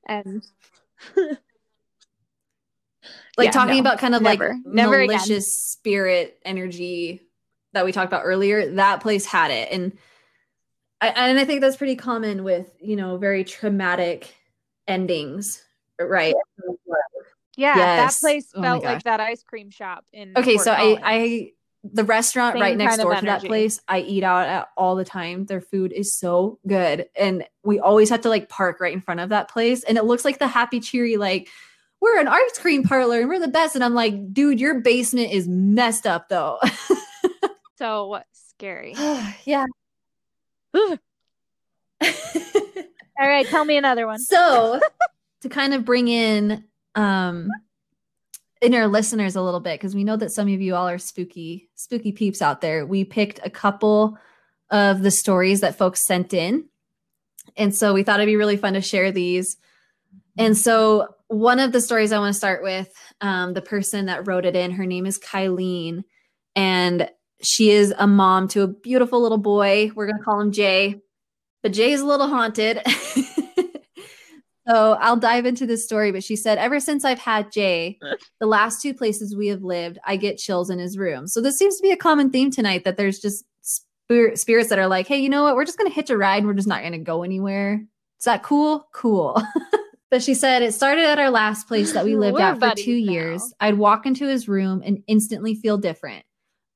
and Like Yeah, talking no, about kind of never. like Never again. malicious spirit energy that we talked about earlier, that place had it. And I, and I think that's pretty common with, you know, very traumatic endings, right? yeah, Yes. that place Oh felt like that ice cream shop in Okay, Fort so I, Collins. I the restaurant Same right next door to that place I eat out at all the time. Their food is so good. And we always have to like park right in front of that place. And it looks like the happy cheery, like, we're an ice cream parlor and we're the best. And I'm like, dude, your basement is messed up though. So scary. yeah. All right, tell me another one. so to kind of bring in um in our listeners a little bit because we know that some of you all are spooky spooky peeps out there we picked a couple of the stories that folks sent in and so we thought it'd be really fun to share these and so one of the stories i want to start with um, the person that wrote it in her name is kylene and she is a mom to a beautiful little boy. We're going to call him jay but jay is a little haunted. So i'll dive into this story but she said ever since i've had jay the last two places we have lived i get chills in his room. So this seems to be a common theme tonight that there's just spirit, spirits that are like hey you know what? We're just going to hitch a ride and we're just not going to go anywhere. Is that cool? Cool but she said it started at our last place that we lived at for two now. years i'd walk into his room and instantly feel different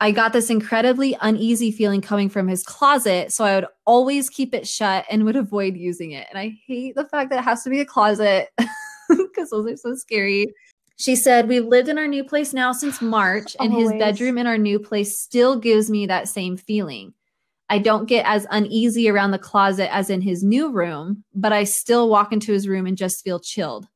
I got this incredibly uneasy feeling coming from his closet, so I would always keep it shut and would avoid using it. And I hate the fact that it has to be a closet because those are so scary. She said, We've lived in our new place now since March, and his bedroom in our new place still gives me that same feeling. I don't get as uneasy around the closet as in his new room, but I still walk into his room and just feel chilled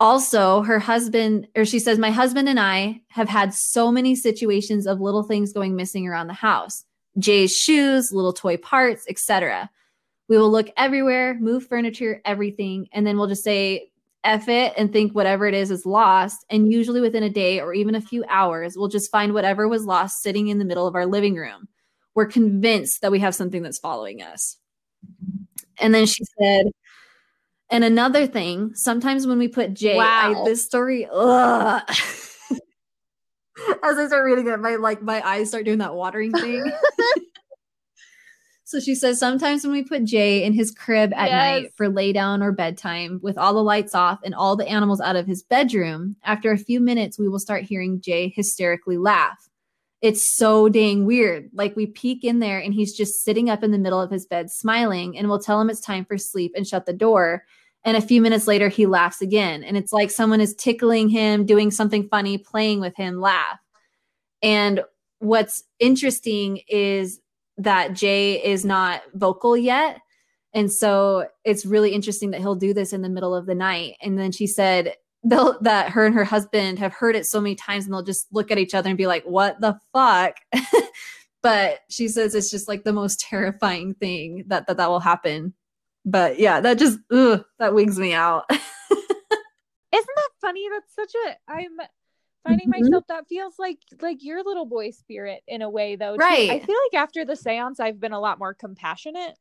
also her husband or she says my husband and i have had so many situations of little things going missing around the house jay's shoes little toy parts etc we will look everywhere move furniture everything and then we'll just say F it and think whatever it is is lost. And usually within a day or even a few hours, we'll just find whatever was lost sitting in the middle of our living room. We're convinced that we have something that's following us. And then she said, and another thing, sometimes when we put J, I, Wow. this story, ugh. as I start reading it, my like my eyes start doing that watering thing. so she says sometimes when we put Jay in his crib at night for lay down or bedtime with all the lights off and all the animals out of his bedroom, after a few minutes we will start hearing Jay hysterically laugh. It's so dang weird. Like we peek in there and he's just sitting up in the middle of his bed smiling and we'll tell him it's time for sleep and shut the door. And a few minutes later, he laughs again. And it's like someone is tickling him, doing something funny, playing with him, laugh. And what's interesting is that Jay is not vocal yet. And so it's really interesting that he'll do this in the middle of the night. And then she said they'll, that her and her husband have heard it so many times and they'll just look at each other and be like, what the fuck? but she says it's just like the most terrifying thing that that, that will happen. But yeah, that just, ugh, that wigs me out. Isn't that funny? That's such a I'm finding Mhm. myself that feels like like your little boy spirit in a way though. too. Right. I feel like after the seance I've been a lot more compassionate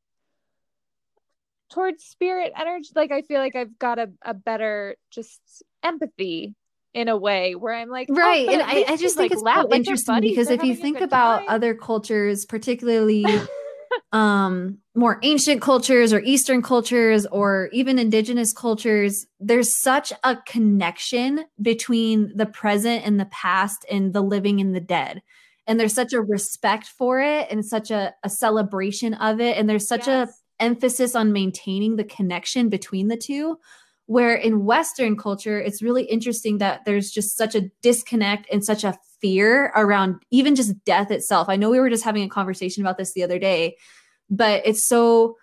towards spirit energy. Like I feel like I've got a, a better just empathy in a way where I'm like, oh, right but and I, I just think like, it's loud, so like interesting because if you think about time. other cultures particularly um more ancient cultures or eastern cultures or even indigenous cultures there's such a connection between the present and the past and the living and the dead and there's such a respect for it and such a, a celebration of it and there's such a Yes. Emphasis on maintaining the connection between the two where in western culture it's really interesting that there's just such a disconnect and such a fear around even just death itself. I know we were just having a conversation about this the other day but it's so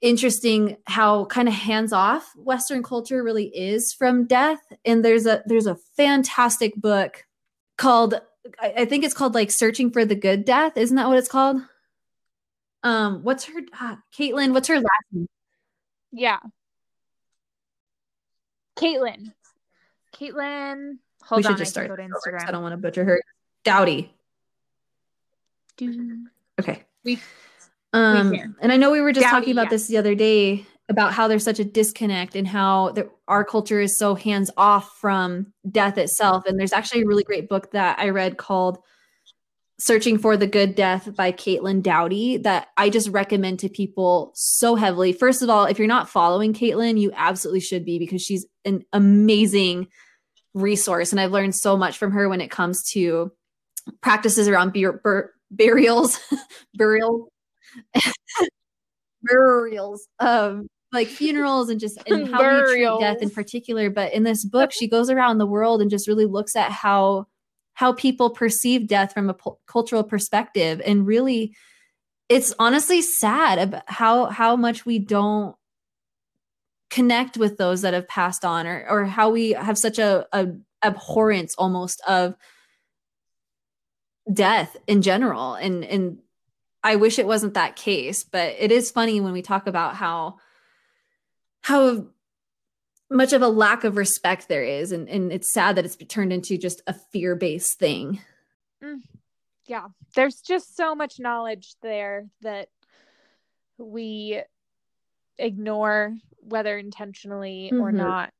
interesting how kind of hands off western culture really is from death. And there's a there's a fantastic book called I, think it's called like searching for the good death. Isn't that what it's called um what's her ah, caitlin what's her last name Yeah. Caitlin. Caitlin. Hold we should on, just I start go to 'cause i don't want to butcher her doughty Do- okay We- um can. and i know we were just Doughty, talking about yeah. this the other day about how there's such a disconnect and how the, our culture is so hands off from death itself and there's actually a really great book that i read called searching for the good death by caitlin doughty that i just recommend to people so heavily first of all if you're not following caitlin you absolutely should be because she's an amazing resource and i've learned so much from her when it comes to practices around bur- bur- burials, burial, burials, um, like funerals and just and how we treat death in particular. But in this book, she goes around the world and just really looks at how how people perceive death from a cultural perspective, and really, it's honestly sad about how how much we don't connect with those that have passed on or or how we have such a, a abhorrence almost of death in general. And and I wish it wasn't that case but it is funny when we talk about how how much of a lack of respect there is and and it's sad that it's turned into just a fear-based thing. Mm. Yeah. There's just so much knowledge there that we ignore whether intentionally mm-hmm. or not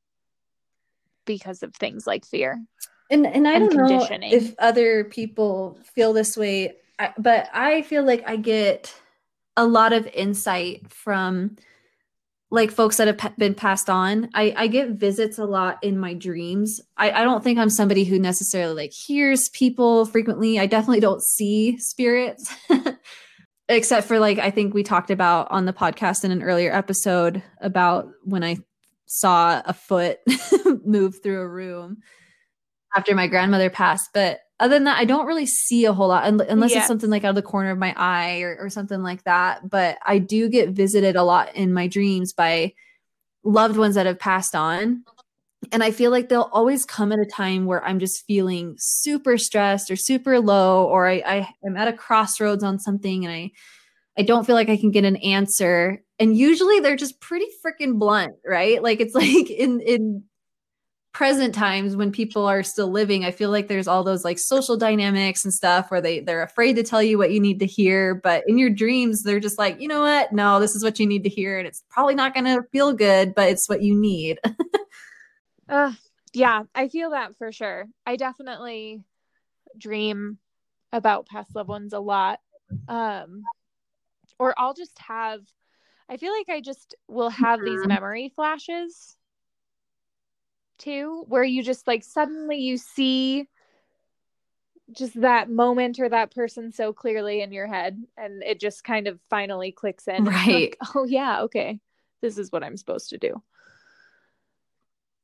because of things like fear. And and I and don't know if other people feel this way, but I feel like I get a lot of insight from like folks that have been passed on. I, I get visits a lot in my dreams. I, I don't think I'm somebody who necessarily like hears people frequently. I definitely don't see spirits. Except for like I think we talked about on the podcast in an earlier episode about when I saw a foot move through a room after my grandmother passed. But other than that, I don't really see a whole lot unless yes. it's something like out of the corner of my eye or, or something like that. But I do get visited a lot in my dreams by loved ones that have passed on. And I feel like they'll always come at a time where I'm just feeling super stressed or super low, or I, I am at a crossroads on something and I I don't feel like I can get an answer. And usually they're just pretty freaking blunt, right? Like it's like in in present times when people are still living, I feel like there's all those like social dynamics and stuff where they they're afraid to tell you what you need to hear, but in your dreams they're just like, "You know what? No, this is what you need to hear and it's probably not going to feel good, but it's what you need." uh, yeah, I feel that for sure. I definitely dream about past loved ones a lot. Um or I'll just have I feel like I just will have mm-hmm. these memory flashes too where you just like suddenly you see just that moment or that person so clearly in your head and it just kind of finally clicks in. Right like, oh yeah okay this is what i'm supposed to do.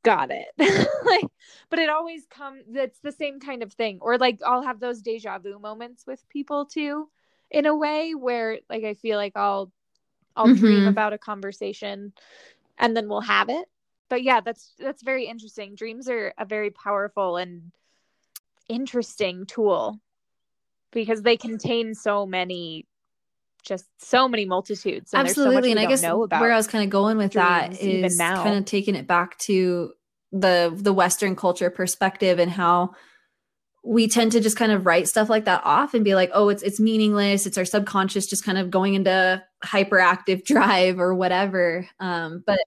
Got it. Like but it always comes it's the same kind of thing or like i'll have those deja vu moments with people too in a way where like i feel like i'll i'll mm-hmm. dream about a conversation and then we'll have it but yeah that's that's very interesting. Dreams are a very powerful and interesting tool because they contain so many just so many multitudes and absolutely so and i guess where i was kind of going with that is kind of taking it back to the the western culture perspective and how we tend to just kind of write stuff like that off and be like oh it's it's meaningless. It's our subconscious just kind of going into hyperactive drive or whatever. Um, but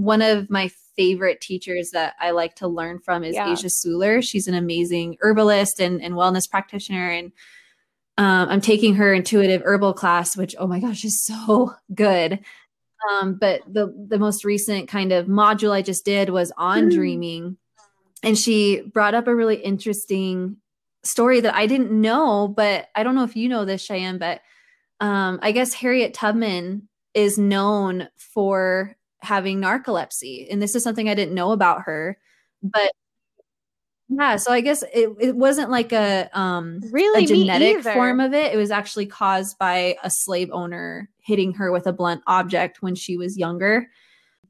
one of my favorite teachers that I like to learn from is yeah. Asia Suler. She's an amazing herbalist and, and wellness practitioner. And um, I'm taking her intuitive herbal class, which, oh my gosh, is so good. Um, but the, the most recent kind of module I just did was on mm. dreaming. And she brought up a really interesting story that I didn't know, but I don't know if you know this, Cheyenne, but um, I guess Harriet Tubman is known for having narcolepsy. And this is something I didn't know about her. But yeah, so I guess it, it wasn't like a um really a genetic form of it. It was actually caused by a slave owner hitting her with a blunt object when she was younger.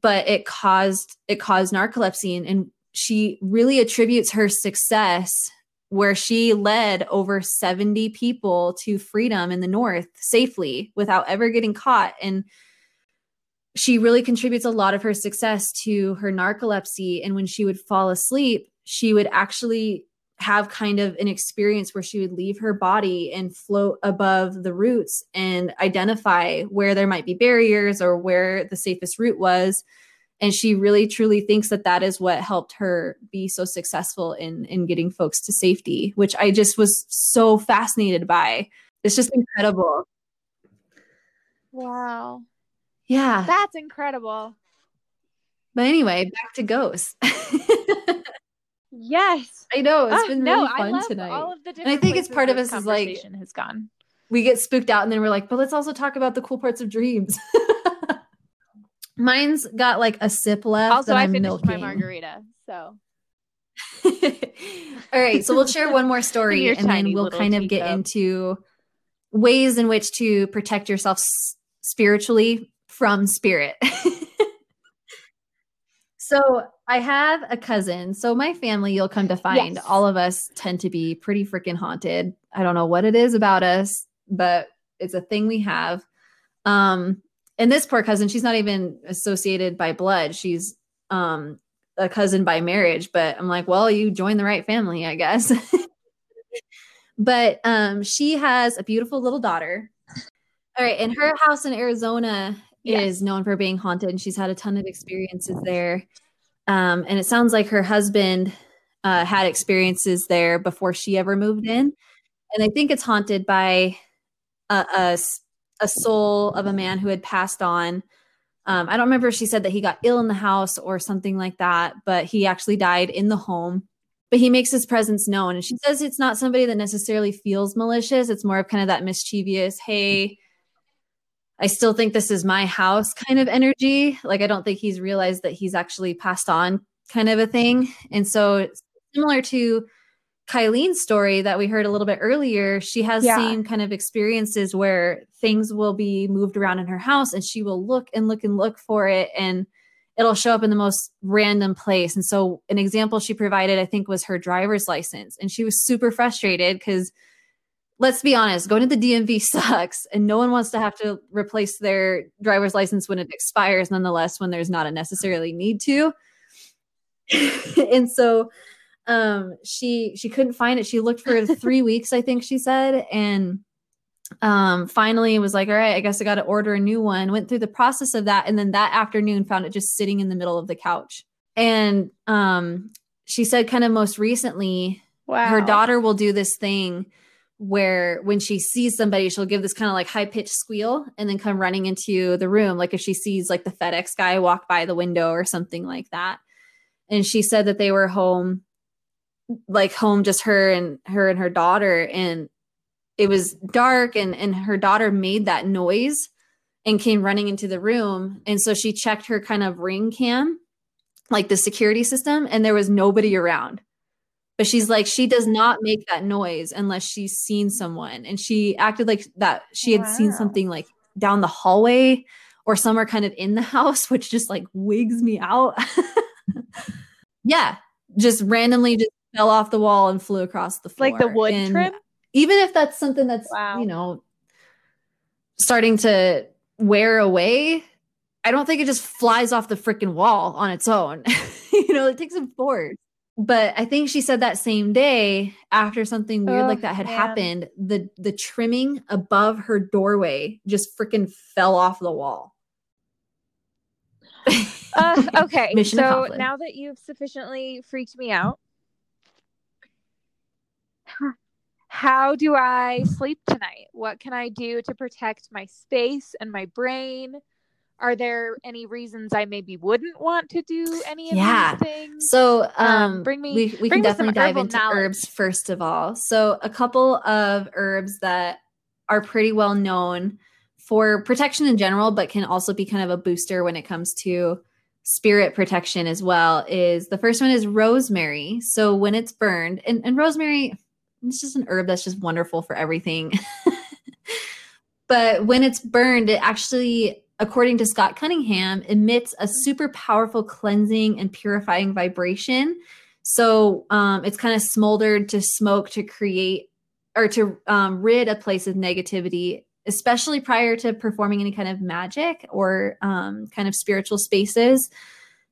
But it caused it caused narcolepsy and, and she really attributes her success where she led over 70 people to freedom in the north safely without ever getting caught and she really contributes a lot of her success to her narcolepsy. And when she would fall asleep, she would actually have kind of an experience where she would leave her body and float above the roots and identify where there might be barriers or where the safest route was. And she really truly thinks that that is what helped her be so successful in in getting folks to safety which i just was so fascinated by. It's just incredible. Wow yeah. That's incredible. But anyway, back to ghosts. Yes. I know it's Ah, been no, really fun tonight. All of the I think it's part of us is, like, has gone. we get spooked out and then we're like, but let's also talk about the cool parts of dreams. Mine's got like a sip left. Also, I I'm finished milking. my margarita, so All right, so we'll share one more story and then we'll kind of get teacup. into ways in which to protect yourself spiritually from spirit. so, I have a cousin. So, my family, you'll come to find, Yes. all of us tend to be pretty freaking haunted. I don't know what it is about us, but it's a thing we have. Um, and this poor cousin, she's not even associated by blood. She's um a cousin by marriage, but I'm like, well, you joined the right family, I guess. but um she has a beautiful little daughter. All right, and her house in Arizona Yes. is known for being haunted and she's had a ton of experiences there. Um and it sounds like her husband uh had experiences there before she ever moved in. And I think it's haunted by a a soul of a man who had passed on. Um, I don't remember if she said that he got ill in the house or something like that, but he actually died in the home. But he makes his presence known. And she says it's not somebody that necessarily feels malicious. It's more of kind of that mischievous, hey, I still think this is my house kind of energy. Like, I don't think he's realized that he's actually passed on kind of a thing. And so, similar to Kylene's story that we heard a little bit earlier, she has Yeah. seen kind of experiences where things will be moved around in her house and she will look and look and look for it and it'll show up in the most random place. And so an example she provided I think was her driver's license and she was super frustrated cuz let's be honest, going to the DMV sucks and no one wants to have to replace their driver's license when it expires nonetheless when there's not a necessarily need to. and so um she she couldn't find it she looked for three weeks i think she said and um finally was like all right i guess i gotta order a new one went through the process of that and then that afternoon found it just sitting in the middle of the couch and um she said kind of most recently wow. her daughter will do this thing where when she sees somebody she'll give this kind of like high pitched squeal and then come running into the room like if she sees like the fedex guy walk by the window or something like that. And she said that they were home like home just her and her and her daughter and it was dark and and her daughter made that noise and came running into the room. And so she checked her kind of ring cam like the security system and there was nobody around but she's like she does not make that noise unless she's seen someone. And she acted like that she had seen something like down the hallway or somewhere kind of in the house which just like wigs me out. Yeah just randomly just fell off the wall and flew across the floor like the wood And trim. even if that's something that's Wow. you know starting to wear away i don't think it just flies off the freaking wall on its own. You know it takes some force but i think she said that same day after something weird Oh, like that had man. happened the the trimming above her doorway just freaking fell off the wall Uh, okay, Mission so accomplished. now that you've sufficiently freaked me out, how do I sleep tonight? What can I do to protect my space and my brain? Are there any reasons I maybe wouldn't want to do any of Yeah. these things? So, um, Um, bring me- we, we bring can definitely dive into knowledge. herbs first of all. So, a couple of herbs that are pretty well known for protection in general, but can also be kind of a booster when it comes to spirit protection as well. Is the first one is rosemary. So, when it's burned, and, and rosemary, it's just an herb that's just wonderful for everything. but when it's burned, it actually, according to Scott Cunningham, emits a super powerful cleansing and purifying vibration. So um, it's kind of smoldered to smoke to create or to um, rid a place of negativity, especially prior to performing any kind of magic or um, kind of spiritual spaces.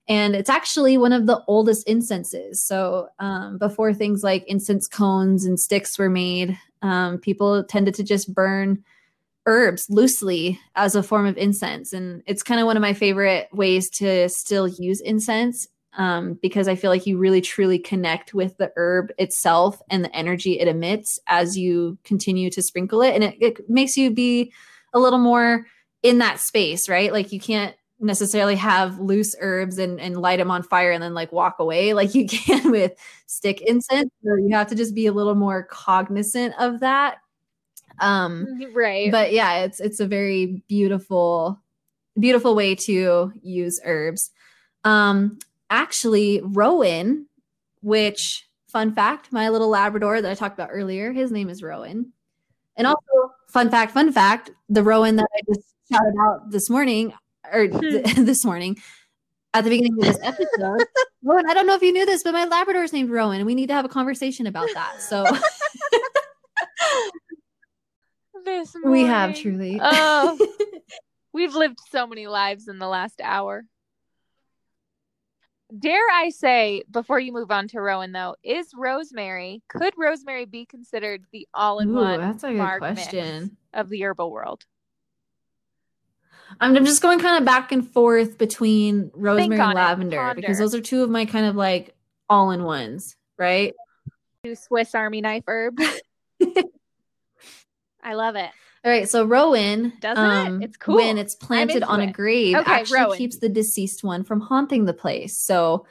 And it's actually one of the oldest incenses. So um, before things like incense cones and sticks were made, um, people tended to just burn herbs loosely as a form of incense. And it's kind of one of my favorite ways to still use incense um, because I feel like you really truly connect with the herb itself and the energy it emits as you continue to sprinkle it. And it, it makes you be a little more in that space, right? Like you can't necessarily have loose herbs and, and light them on fire and then like walk away like you can with stick incense. So you have to just be a little more cognizant of that. Um, right. But yeah, it's it's a very beautiful, beautiful way to use herbs. Um, actually, Rowan, which fun fact, my little Labrador that I talked about earlier, his name is Rowan. And also, fun fact, fun fact, the Rowan that I just shouted out this morning, or th- this morning at the beginning of this episode. Rowan, I don't know if you knew this, but my Labrador is named Rowan. And we need to have a conversation about that. So this we have truly. Oh, we've lived so many lives in the last hour. Dare I say, before you move on to Rowan, though, is rosemary, could rosemary be considered the all in one that's a good question. of the herbal world? I'm, I'm just going kind of back and forth between rosemary and it, lavender because those are two of my kind of like all in ones, right? Two Swiss Army knife herbs. I love it. All right, so Rowan, Doesn't it? It's cool. when it's planted into on a grave, Okay, actually Rowan. keeps the deceased one from haunting the place. So,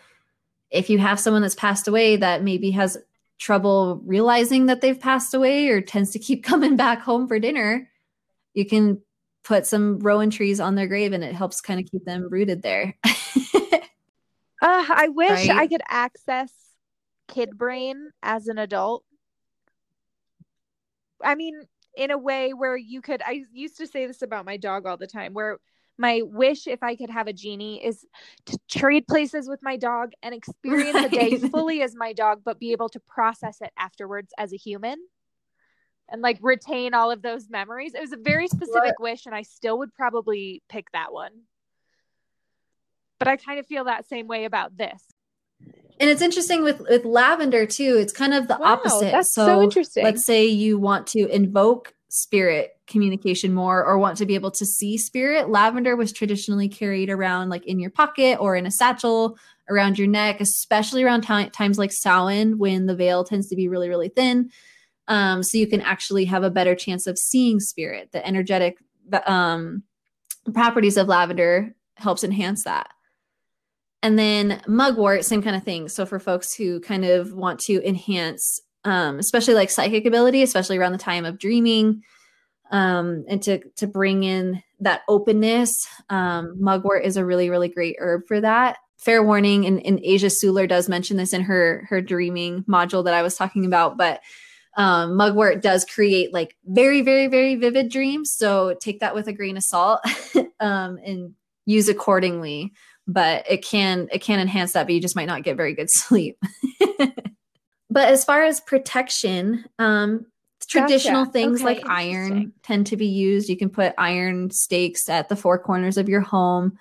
if you have someone that's passed away that maybe has trouble realizing that they've passed away or tends to keep coming back home for dinner, you can put some Rowan trees on their grave, and it helps kind of keep them rooted there. Uh, I wish Right? I could access kid brain as an adult. I mean, in a way where you could, I used to say this about my dog all the time, where my wish, if I could have a genie, is to trade places with my dog and experience a day fully as my dog, but be able to process it afterwards as a human and like retain all of those memories. It was a very specific wish, and I still would probably pick that one. But I kind of feel that same way about this. And it's interesting with with lavender too. It's kind of the Wow, opposite. that's so interesting. Let's say you want to invoke spirit communication more or want to be able to see spirit. Lavender was traditionally carried around like in your pocket or in a satchel around your neck, especially around ti- times like Samhain when the veil tends to be really really thin. Um, so you can actually have a better chance of seeing spirit. The energetic um, properties of lavender helps enhance that. And then mugwort, same kind of thing. So for folks who kind of want to enhance, um, especially like psychic ability, especially around the time of dreaming, um, and to to bring in that openness, um, mugwort is a really really great herb for that. Fair warning, and, and Asia Suler does mention this in her her dreaming module that I was talking about, but um, mugwort does create like very very very vivid dreams. So take that with a grain of salt um, and use accordingly but it can it can enhance that but you just might not get very good sleep. But as far as protection um traditional Gotcha. things Okay, like iron tend to be used. You can put iron stakes at the four corners of your home.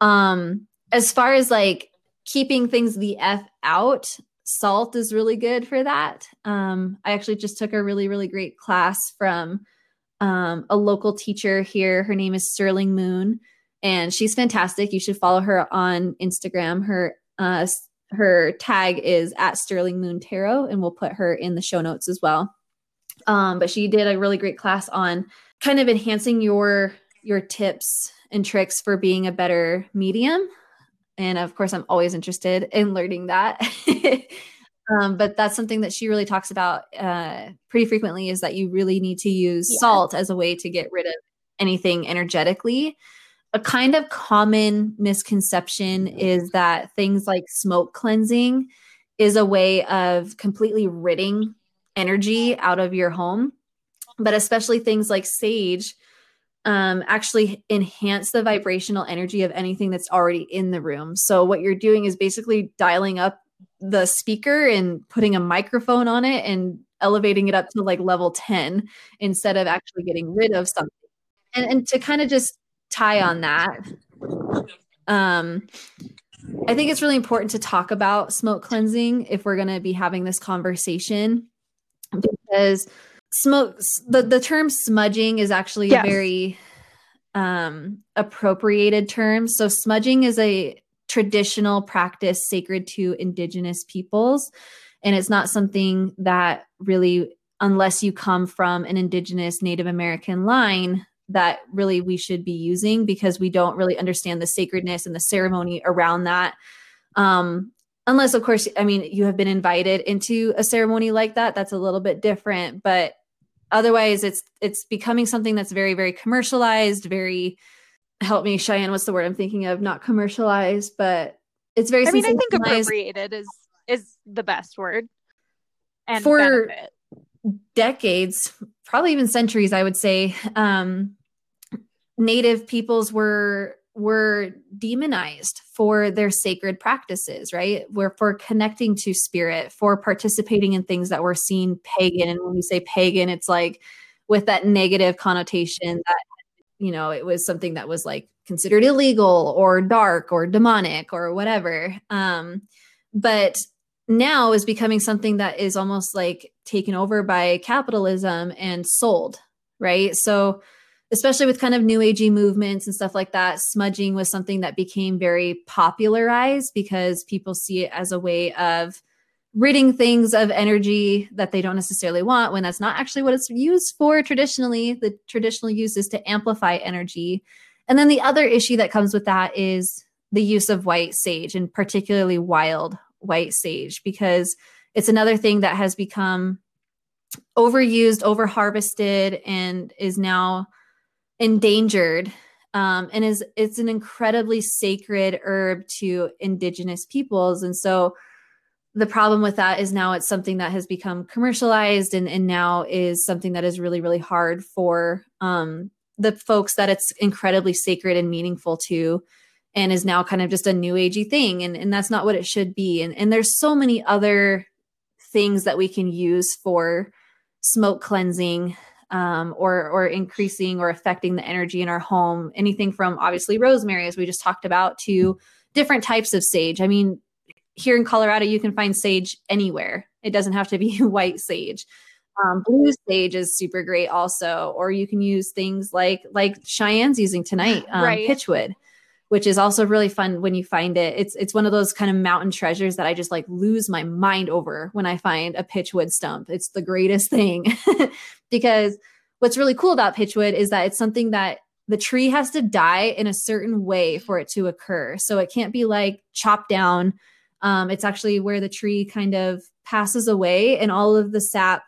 Um as far as like keeping things the f out salt is really good for that. Um i actually just took a really really great class from um, a local teacher here. Her name is sterling moon and she's fantastic. You should follow her on Instagram. Her uh, her tag is at Sterling Moon Tarot, and we'll put her in the show notes as well. Um, but she did a really great class on kind of enhancing your your tips and tricks for being a better medium. And of course, I'm always interested in learning that. um, but that's something that she really talks about uh, pretty frequently is that you really need to use Yeah. salt as a way to get rid of anything energetically a kind of common misconception is that things like smoke cleansing is a way of completely ridding energy out of your home. But especially things like sage um, actually enhance the vibrational energy of anything that's already in the room. So, what you're doing is basically dialing up the speaker and putting a microphone on it and elevating it up to like level 10 instead of actually getting rid of something. And, and to kind of just tie on that. Um i think it's really important to talk about smoke cleansing if we're going to be having this conversation because smoke the, the term smudging is actually Yes. a very um appropriated term. So smudging is a traditional practice sacred to indigenous peoples and it's not something that really unless you come from an indigenous native american line that really we should be using because we don't really understand the sacredness and the ceremony around that. Um, unless, of course, I mean, you have been invited into a ceremony like that. That's a little bit different, but otherwise, it's it's becoming something that's very, very commercialized. Very, help me, Cheyenne. What's the word I'm thinking of? Not commercialized, but it's very. I mean, I think appropriated is is the best word. And for benefit. decades, probably even centuries, I would say, um, native peoples were were demonized for their sacred practices, right? We're for connecting to spirit, for participating in things that were seen pagan. And when we say pagan, it's like with that negative connotation that, you know, it was something that was like considered illegal or dark or demonic or whatever. Um, but now is becoming something that is almost like taken over by capitalism and sold, right? So, especially with kind of new agey movements and stuff like that, smudging was something that became very popularized because people see it as a way of ridding things of energy that they don't necessarily want when that's not actually what it's used for traditionally. The traditional use is to amplify energy. And then the other issue that comes with that is the use of white sage and particularly wild white sage because it's another thing that has become overused, over harvested, and is now endangered. Um, and is it's an incredibly sacred herb to indigenous peoples. And so the problem with that is now it's something that has become commercialized and, and now is something that is really, really hard for um, the folks that it's incredibly sacred and meaningful to and is now kind of just a new agey thing and, and that's not what it should be and, and there's so many other things that we can use for smoke cleansing um, or or increasing or affecting the energy in our home. Anything from obviously rosemary as we just talked about to different types of sage. I mean here in colorado you can find sage anywhere. It doesn't have to be white sage. Um, blue sage is super great also or you can use things like like cheyenne's using tonight um, right. pitchwood which is also really fun when you find it. It's it's one of those kind of mountain treasures that I just like lose my mind over when I find a pitchwood stump. It's the greatest thing because what's really cool about pitchwood is that it's something that the tree has to die in a certain way for it to occur. So it can't be like chopped down. Um, it's actually where the tree kind of passes away and all of the sap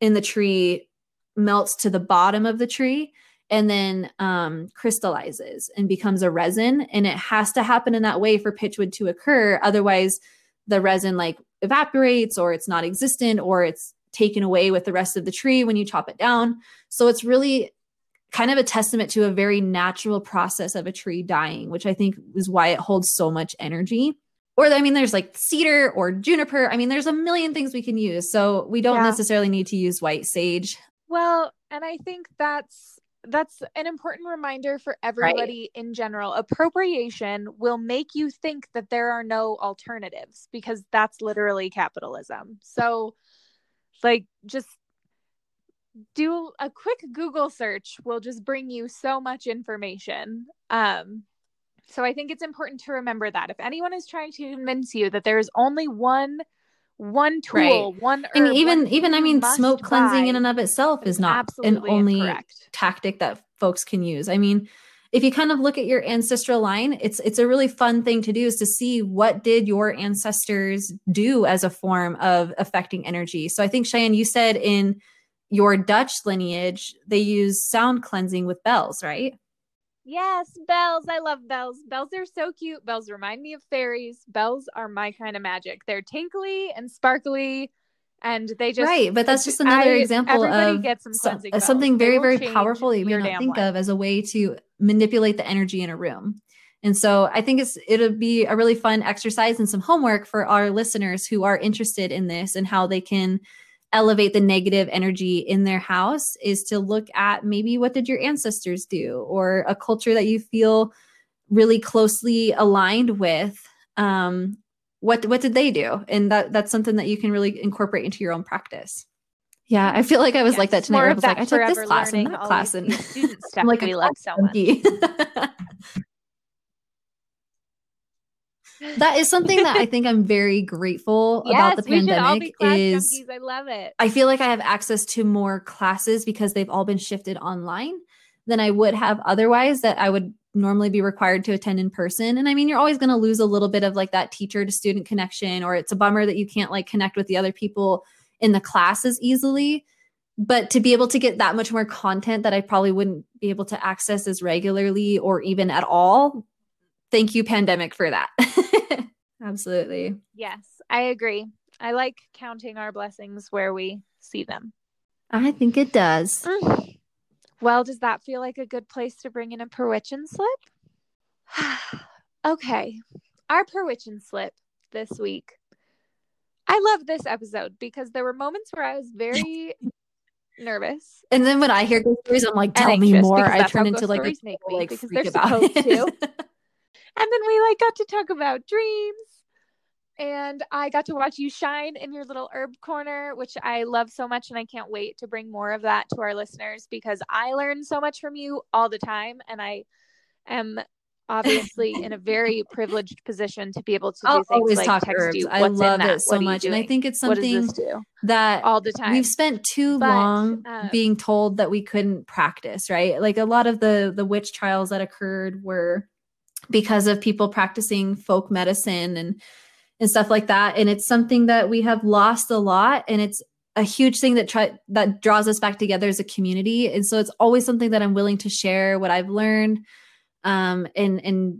in the tree melts to the bottom of the tree and then um, crystallizes and becomes a resin. And it has to happen in that way for pitchwood to occur. Otherwise, the resin like evaporates or it's not existent or it's taken away with the rest of the tree when you chop it down. So it's really kind of a testament to a very natural process of a tree dying, which I think is why it holds so much energy. Or, I mean, there's like cedar or juniper. I mean, there's a million things we can use. So we don't yeah. necessarily need to use white sage. Well, and I think that's that's an important reminder for everybody right. in general. Appropriation will make you think that there are no alternatives because that's literally capitalism. So, like, just do a quick Google search will just bring you so much information. Um, so I think it's important to remember that if anyone is trying to convince you that there is only one one tool, right. one herb, and even even I mean smoke cleansing in and of itself is not an only incorrect. tactic that folks can use. I mean, if you kind of look at your ancestral line, it's it's a really fun thing to do is to see what did your ancestors do as a form of affecting energy. So I think Cheyenne, you said in your Dutch lineage, they use sound cleansing with bells, right? Yes, bells. I love bells. Bells are so cute. Bells remind me of fairies. Bells are my kind of magic. They're tinkly and sparkly and they just right but that's just another I, example of some so, uh, something very very powerful that you may not think life. of as a way to manipulate the energy in a room and so i think it's it'll be a really fun exercise and some homework for our listeners who are interested in this and how they can elevate the negative energy in their house is to look at maybe what did your ancestors do or a culture that you feel really closely aligned with um, what what did they do? And that that's something that you can really incorporate into your own practice. Yeah i feel like i was yes, like that tonight. i was like i took this class and that class and I'm like we love so much that is something that I think I'm very grateful yes, about the pandemic. is junkies. I love it. I feel like I have access to more classes because they've all been shifted online. than I would have otherwise that I would normally be required to attend in person. And I mean, you're always going to lose a little bit of like that teacher to student connection, or it's a bummer that you can't like connect with the other people in the classes easily. But to be able to get that much more content that I probably wouldn't be able to access as regularly or even at all, thank you, pandemic, for that. Absolutely. Yes, I agree. I like counting our blessings where we see them. I think it does. Mm. Well, does that feel like a good place to bring in a perwitchin slip? okay. Our perwitchin slip this week. I love this episode because there were moments where I was very nervous. And then when I hear ghost stories, I'm like, tell me more. I turn into like a like because they're supposed to. and then we like got to talk about dreams and I got to watch you shine in your little herb corner, which I love so much. And I can't wait to bring more of that to our listeners because I learn so much from you all the time. And I am obviously in a very privileged position to be able to do I'll things like text herbs. you. I love it so much. And I think it's something that all the time we've spent too but, long um, being told that we couldn't practice, right? Like a lot of the the witch trials that occurred were because of people practicing folk medicine and and stuff like that. And it's something that we have lost a lot. And it's a huge thing that try that draws us back together as a community. And so it's always something that I'm willing to share what I've learned um, and and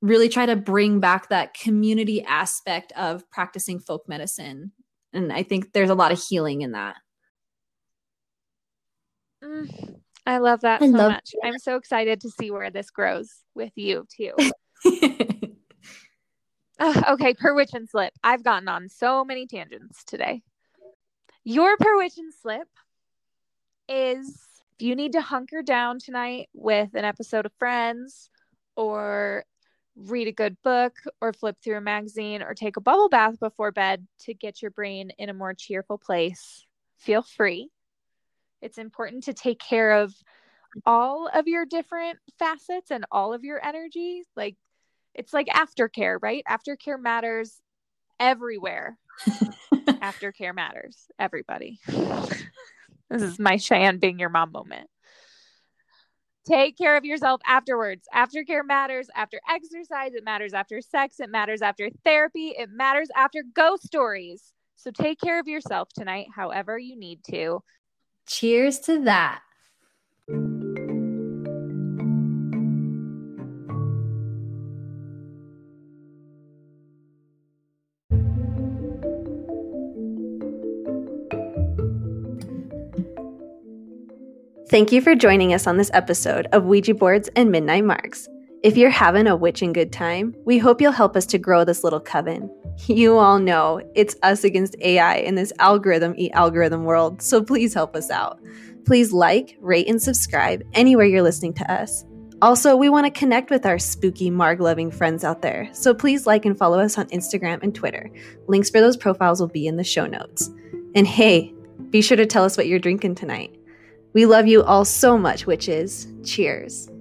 really try to bring back that community aspect of practicing folk medicine. And I think there's a lot of healing in that. Mm, I love that I so love much. I'm so excited to see where this grows with you too. Uh, okay, perwitchin slip. I've gotten on so many tangents today. Your perwitchin slip is if you need to hunker down tonight with an episode of Friends or read a good book or flip through a magazine or take a bubble bath before bed to get your brain in a more cheerful place, feel free. It's important to take care of all of your different facets and all of your energy. Like it's like aftercare, right? Aftercare matters everywhere. aftercare matters, everybody. this is my Cheyenne being your mom moment. Take care of yourself afterwards. Aftercare matters after exercise. It matters after sex. It matters after therapy. It matters after ghost stories. So take care of yourself tonight, however you need to. Cheers to that. Thank you for joining us on this episode of Ouija Boards and Midnight Margs. If you're having a witching good time, we hope you'll help us to grow this little coven. You all know it's us against AI in this algorithm eat algorithm world, so please help us out. Please like, rate, and subscribe anywhere you're listening to us. Also, we want to connect with our spooky Marg loving friends out there, so please like and follow us on Instagram and Twitter. Links for those profiles will be in the show notes. And hey, be sure to tell us what you're drinking tonight. We love you all so much, witches. Cheers.